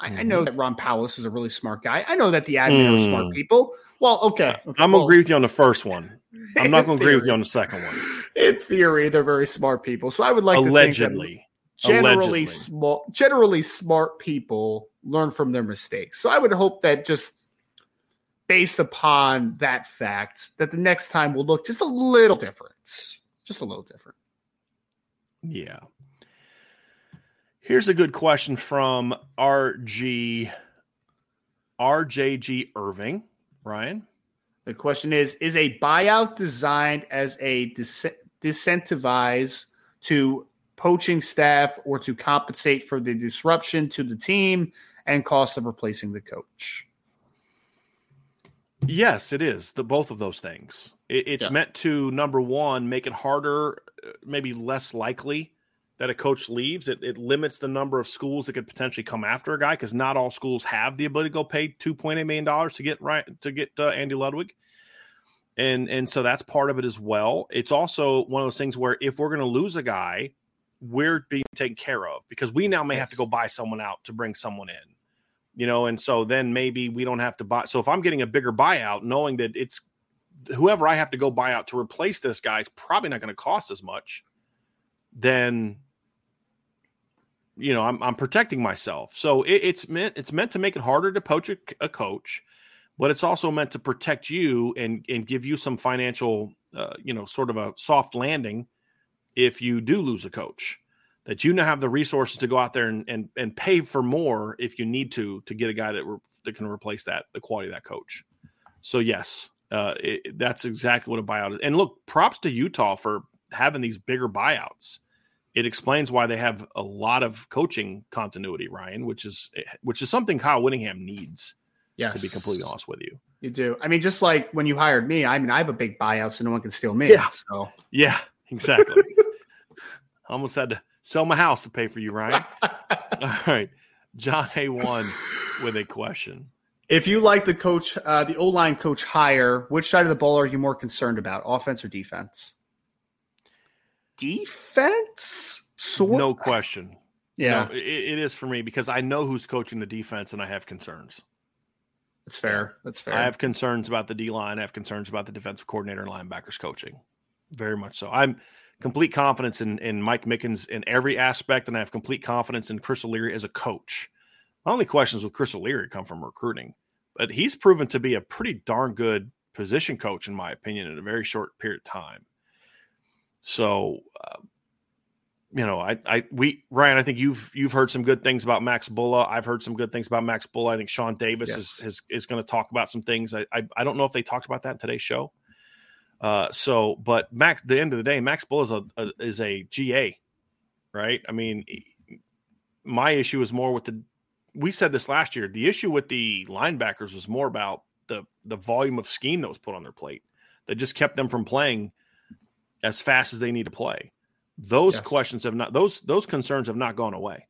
I, mm-hmm. I, know that Ron Powlus is a really smart guy. I know that the admin mm. are smart mm. people. Well, okay. okay I'm well, gonna agree with you on the first one. I'm not gonna agree with you on the second one. In theory, they're very smart people. So I would like allegedly. generally allegedly. smart generally smart people learn from their mistakes. So I would hope that just based upon that fact, that the next time will look just a little different. Just a little different. Yeah. Here's a good question from RG RJG Irving. Ryan. The question is Is a buyout designed as a dis- disincentivize to poaching staff or to compensate for the disruption to the team and cost of replacing the coach? Yes, it is. The both of those things. It, it's yeah. meant to number one make it harder, uh, maybe less likely that a coach leaves. It, it limits the number of schools that could potentially come after a guy because not all schools have the ability to go pay two point eight million dollars to get right to get uh, Andy Ludwig. And and so that's part of it as well. It's also one of those things where if we're going to lose a guy, we're being taken care of because we now may yes. have to go buy someone out to bring someone in you know and so then maybe we don't have to buy so if i'm getting a bigger buyout knowing that it's whoever i have to go buy out to replace this guy is probably not going to cost as much then you know i'm, I'm protecting myself so it, it's meant it's meant to make it harder to poach a, a, coach but it's also meant to protect you and and give you some financial uh, you know sort of a soft landing if you do lose a coach that you now have the resources to go out there and, and, and pay for more if you need to to get a guy that, re- that can replace that the quality of that coach. So yes, uh, it, that's exactly what a buyout is. And look, props to Utah for having these bigger buyouts. It explains why they have a lot of coaching continuity, Ryan, which is which is something Kyle Whittingham needs. Yes. to be completely honest with you. You do. I mean, just like when you hired me, I mean, I have a big buyout, so no one can steal me. Yeah. So yeah, exactly. almost had to sell my house to pay for you, Ryan. All right. John A1 with a question. If you like the coach, uh, the O line coach hire, which side of the ball are you more concerned about, offense or defense? Defense? Sort- no question. Yeah, no, it, it is for me because I know who's coaching the defense, and I have concerns. That's fair. That's fair. I have concerns about the D line. I have concerns about the defensive coordinator and linebackers coaching. Very much so. I'm complete confidence in, in Mike Mickens in every aspect, and I have complete confidence in Chris O'Leary as a coach. My only questions with Chris O'Leary come from recruiting, but he's proven to be a pretty darn good position coach, in my opinion, in a very short period of time. So, uh, you know, I, I, we, Ryan, I think you've you've heard some good things about Max Bullough. I've heard some good things about Max Bullough. I think Sean Davis yes. is is, is going to talk about some things. I, I, I don't know if they talked about that in today's show. Uh, so, but Max, the end of the day, Max Bullough is a, a, is a GA, right? I mean, my issue is more with the. We said this last year. The issue with the linebackers was more about the the volume of scheme that was put on their plate that just kept them from playing as fast as they need to play. Those yes. questions have not those those concerns have not gone away.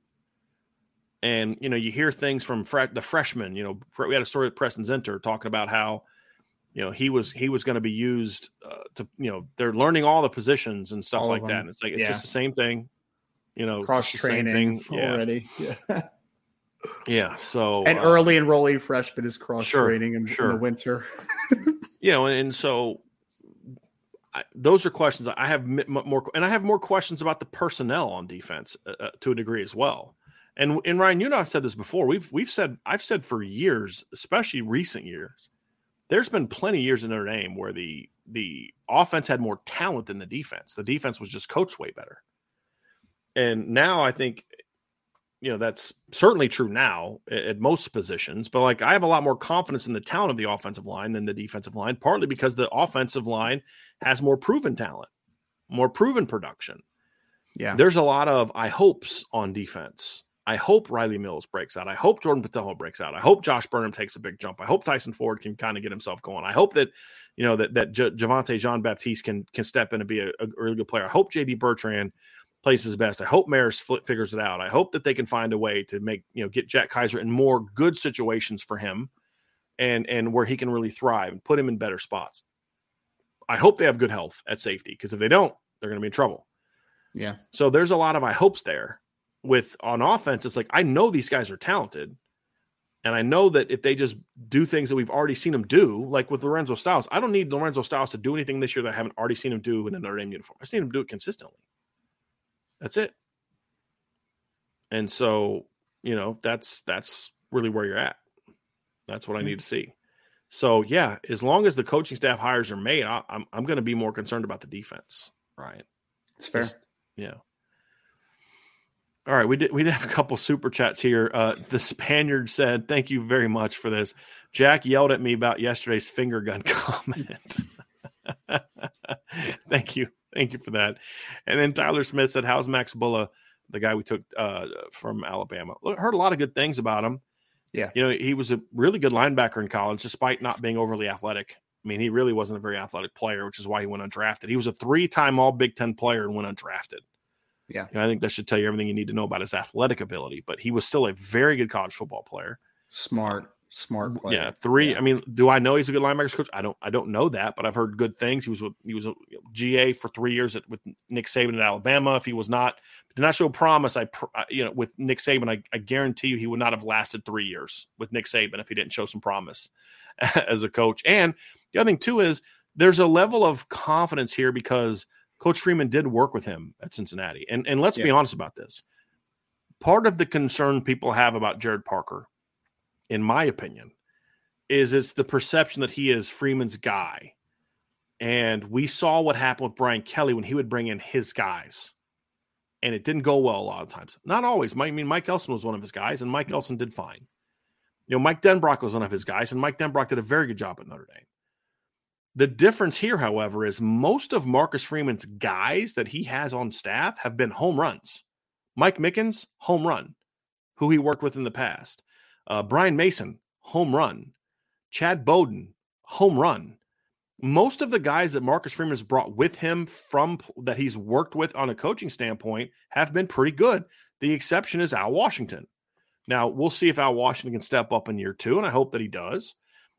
And you know, you hear things from the freshmen. You know, we had a story with Preston Zinter talking about how you know he was he was going to be used uh, to you know they're learning all the positions and stuff all like that. And it's like it's yeah. just the same thing. You know, cross training already. Yeah. yeah. So and uh, early enrollee freshman is cross training sure, in, sure. in, the winter. you know, and, and so I, those are questions I have more, and I have more questions about the personnel on defense uh, uh, to a degree as well. And and Ryan, you know, I've said this before. We've we've said I've said for years, especially recent years, there's been plenty of years in Notre Dame where the the offense had more talent than the defense. The defense was just coached way better. And now I think you know that's certainly true now at most positions but like i have a lot more confidence in the talent of the offensive line than the defensive line partly because the offensive line has more proven talent more proven production yeah there's a lot of i hopes on defense I hope Riley Mills breaks out. I hope Jordan Botelho breaks out. I hope Josh Burnham takes a big jump. I hope Tyson Ford can kind of get himself going. I hope that you know that that J- Javontae Jean Baptiste can can step in and be a, a, really good player. I hope JD Bertrand plays his best. I hope Marist figures it out. I hope that they can find a way to make you know get Jack Kaiser in more good situations for him, and and where he can really thrive and put him in better spots. I hope they have good health at safety because if they don't, they're going to be in trouble. Yeah. So there's a lot of I hopes there with on offense, it's like I know these guys are talented. And I know that if they just do things that we've already seen them do, like with Lorenzo Styles, I don't need Lorenzo Styles to do anything this year that I haven't already seen him do in a Notre Dame uniform. I just need him to do it consistently. That's it. And so, you know, that's that's really where you're at. That's what I need to see. So yeah, as long as the coaching staff hires are made, I, am I'm, I'm going to be more concerned about the defense. Right. It's fair. Just, yeah. All right, we did we did have a couple super chats here. Uh, the Spaniard said, "Thank you very much for this." Jack yelled at me about yesterday's finger gun comment. Thank you, thank you for that. And then Tyler Smith said, "How's Max Bullough, the guy we took uh, from Alabama? Look, heard a lot of good things about him. Yeah, you know, he was a really good linebacker in college, despite not being overly athletic. I mean, he really wasn't a very athletic player, which is why he went undrafted. He was a three-time All Big Ten player and went undrafted." Yeah. You know, I think that should tell you everything you need to know about his athletic ability, but he was still a very good college football player. Smart, smart player. Yeah, three. Yeah. I mean, do I know he's a good linebackers coach? I don't. I don't know that, but I've heard good things. He was with, he was a GA for three years at, with Nick Saban at Alabama. If he was not did not show promise, I you know with Nick Saban, I, I guarantee you he would not have lasted three years with Nick Saban if he didn't show some promise as a coach. And the other thing too is there's a level of confidence here because Coach Freeman did work with him at Cincinnati. And and let's yeah. be honest about this. Part of the concern people have about Gerad Parker, in my opinion, is it's the perception that he is Freeman's guy. And we saw what happened with Brian Kelly when he would bring in his guys. And it didn't go well a lot of times. Not always. I mean, Mike Elston was one of his guys, and Mike mm-hmm. Elston did fine. You know, Mike Denbrock was one of his guys, and Mike Denbrock did a very good job at Notre Dame. The difference here, however, is most of Marcus Freeman's guys that he has on staff have been home runs. Mike Mickens, home run, who he worked with in the past. Uh, Brian Mason, home run. Chad Bowden, home run. Most of the guys that Marcus Freeman has brought with him from that he's worked with on a coaching standpoint have been pretty good. The exception is Al Washington. Now we'll see if Al Washington can step up in year two, and I hope that he does.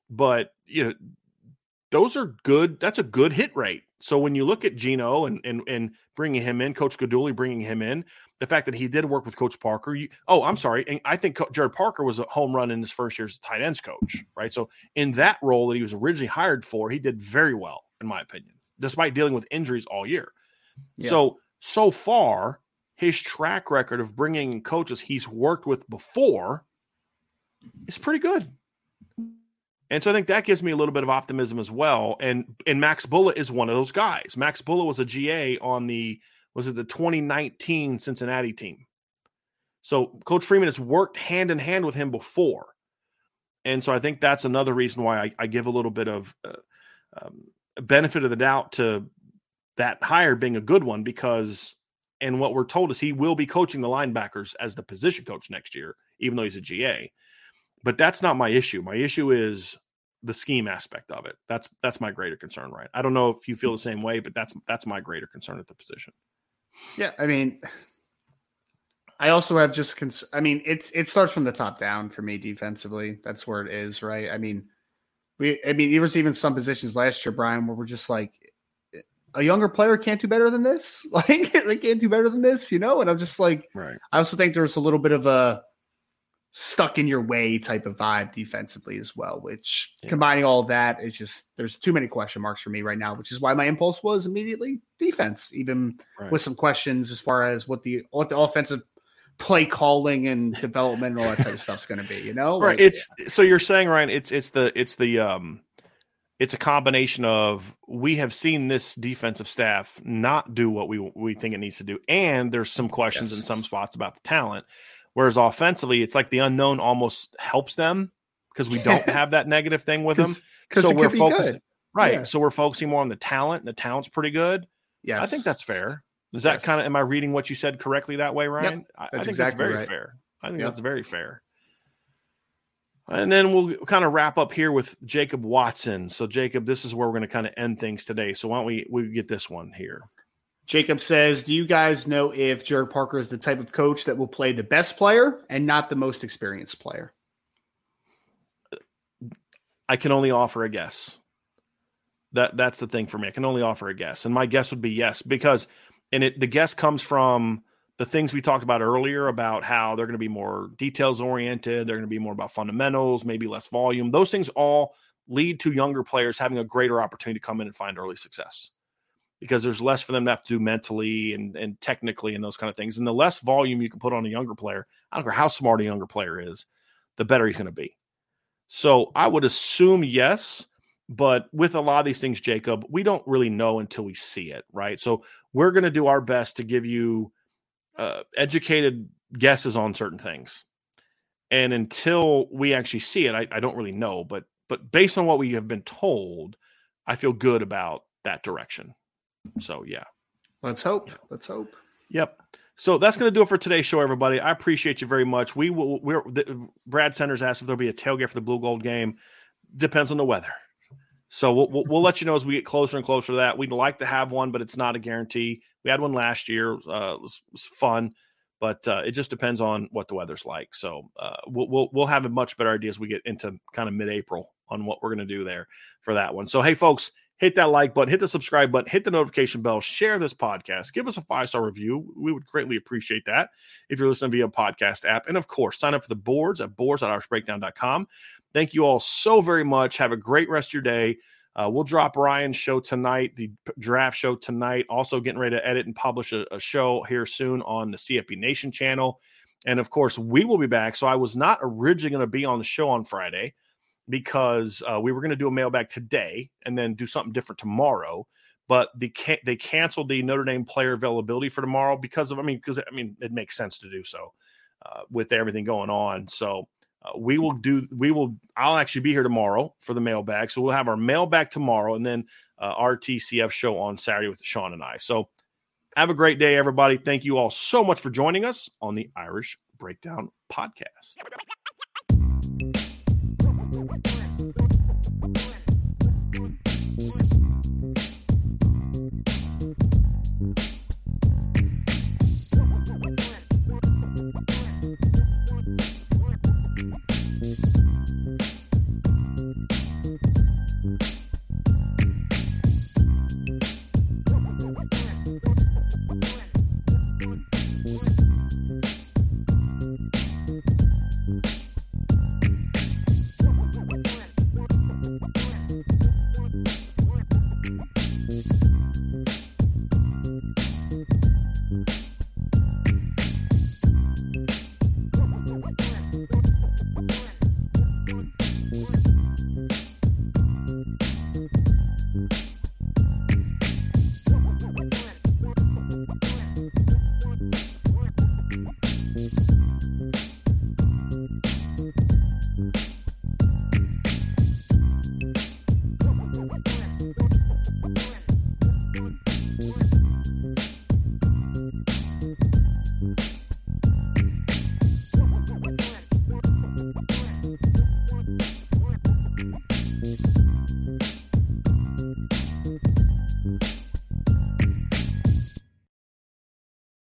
But you know, those are good. That's a good hit rate. So when you look at Gino and and and bringing him in, Coach Guidugli bringing him in, the fact that he did work with Coach Parker. You, oh, I'm sorry. And I think Gerad Parker was a home run in his first year as a tight ends coach, right? So in that role that he was originally hired for, he did very well, in my opinion, despite dealing with injuries all year. Yeah. So so far, his track record of bringing in coaches he's worked with before is pretty good. And so I think that gives me a little bit of optimism as well. And and Max Bullough is one of those guys. Max Bullough was a GA on the was it the 2019 Cincinnati team. So Coach Freeman has worked hand in hand with him before. And so I think that's another reason why I, I give a little bit of uh, um, benefit of the doubt to that hire being a good one because and what we're told is he will be coaching the linebackers as the position coach next year, even though he's a GA but that's not my issue. My issue is the scheme aspect of it. That's that's my greater concern, right? I don't know if you feel the same way, but that's that's my greater concern at the position. Yeah, I mean, I also have just, cons- I mean, it's it starts from the top down for me defensively. That's where it is, right? I mean, we, I mean, there was even some positions last year, Brian, where we're just like, a younger player can't do better than this. Like they can't do better than this, you know. And I'm just like, right. I also think there's a little bit of a stuck in your way type of vibe defensively as well. Which yeah. combining all that is just there's too many question marks for me right now. Which is why my impulse was immediately defense, even right. with some questions as far as what the what the offensive play calling and development and all that type of stuff's going to be. You know, right? Like, it's so you're saying, Ryan. It's it's the it's the um it's a combination of we have seen this defensive staff not do what we we think it needs to do, and there's some questions yes. in some spots about the talent. Whereas offensively, it's like the unknown almost helps them because we don't have that negative thing with them. So we're focusing, right? Yeah. So we're focusing more on the talent, and the talent's pretty good. Yeah, I think that's fair. Is that yes. kind of am I reading what you said correctly that way, Ryan? Yep. I, I, think exactly that's very right. fair. I think yep. that's very fair. And then we'll kind of wrap up here with Jacob Watson. So, Jacob, this is where we're going to kind of end things today. So, why don't we we get this one here? Jacob says, "Do you guys know if Gerad Parker is the type of coach that will play the best player and not the most experienced player?" I can only offer a guess. That that's the thing for me. I can only offer a guess, and my guess would be yes because and it the guess comes from the things we talked about earlier about how they're going to be more details oriented, they're going to be more about fundamentals, maybe less volume. Those things all lead to younger players having a greater opportunity to come in and find early success because there's less for them to have to do mentally and, and technically and those kind of things. And the less volume you can put on a younger player, I don't care how smart a younger player is, the better he's going to be. So I would assume yes, but with a lot of these things, Jacob, we don't really know until we see it, right? So we're going to do our best to give you uh, educated guesses on certain things. And until we actually see it, I, I don't really know. But but based on what we have been told, I feel good about that direction. So yeah. Let's hope. Let's hope. Yep. So that's going to do it for today's show, everybody. I appreciate you very much. We will. We're the, Brad Sanders asked if there'll be a tailgate for the Blue Gold game. Depends on the weather. So we'll, we'll, we'll, let you know as we get closer and closer to that. We'd like to have one, but it's not a guarantee. We had one last year; uh, it, was, it was fun, but uh, it just depends on what the weather's like. So uh, we'll, we'll we'll have a much better idea as we get into kind of mid-April on what we're going to do there for that one. So hey, folks, hit that like button, hit the subscribe button, hit the notification bell, share this podcast, give us a five star review. We would greatly appreciate that if you're listening via podcast app, and of course, sign up for the boards at boards.irishbreakdown.com. Thank you all so very much. Have a great rest of your day. Uh, we'll drop Ryan's show tonight, the draft show tonight. Also, getting ready to edit and publish a, a show here soon on the CFP Nation channel. And of course, we will be back. So, I was not originally going to be on the show on Friday because uh, we were going to do a mailbag today and then do something different tomorrow. But the they canceled the Notre Dame player availability for tomorrow because of I mean because I mean it makes sense to do so uh, with everything going on. So uh, we will do we will i'll actually be here tomorrow for the mailbag so we'll have our mailbag tomorrow and then uh, our tcf show on saturday with sean and i so have a great day everybody thank you all so much for joining us on the irish breakdown podcast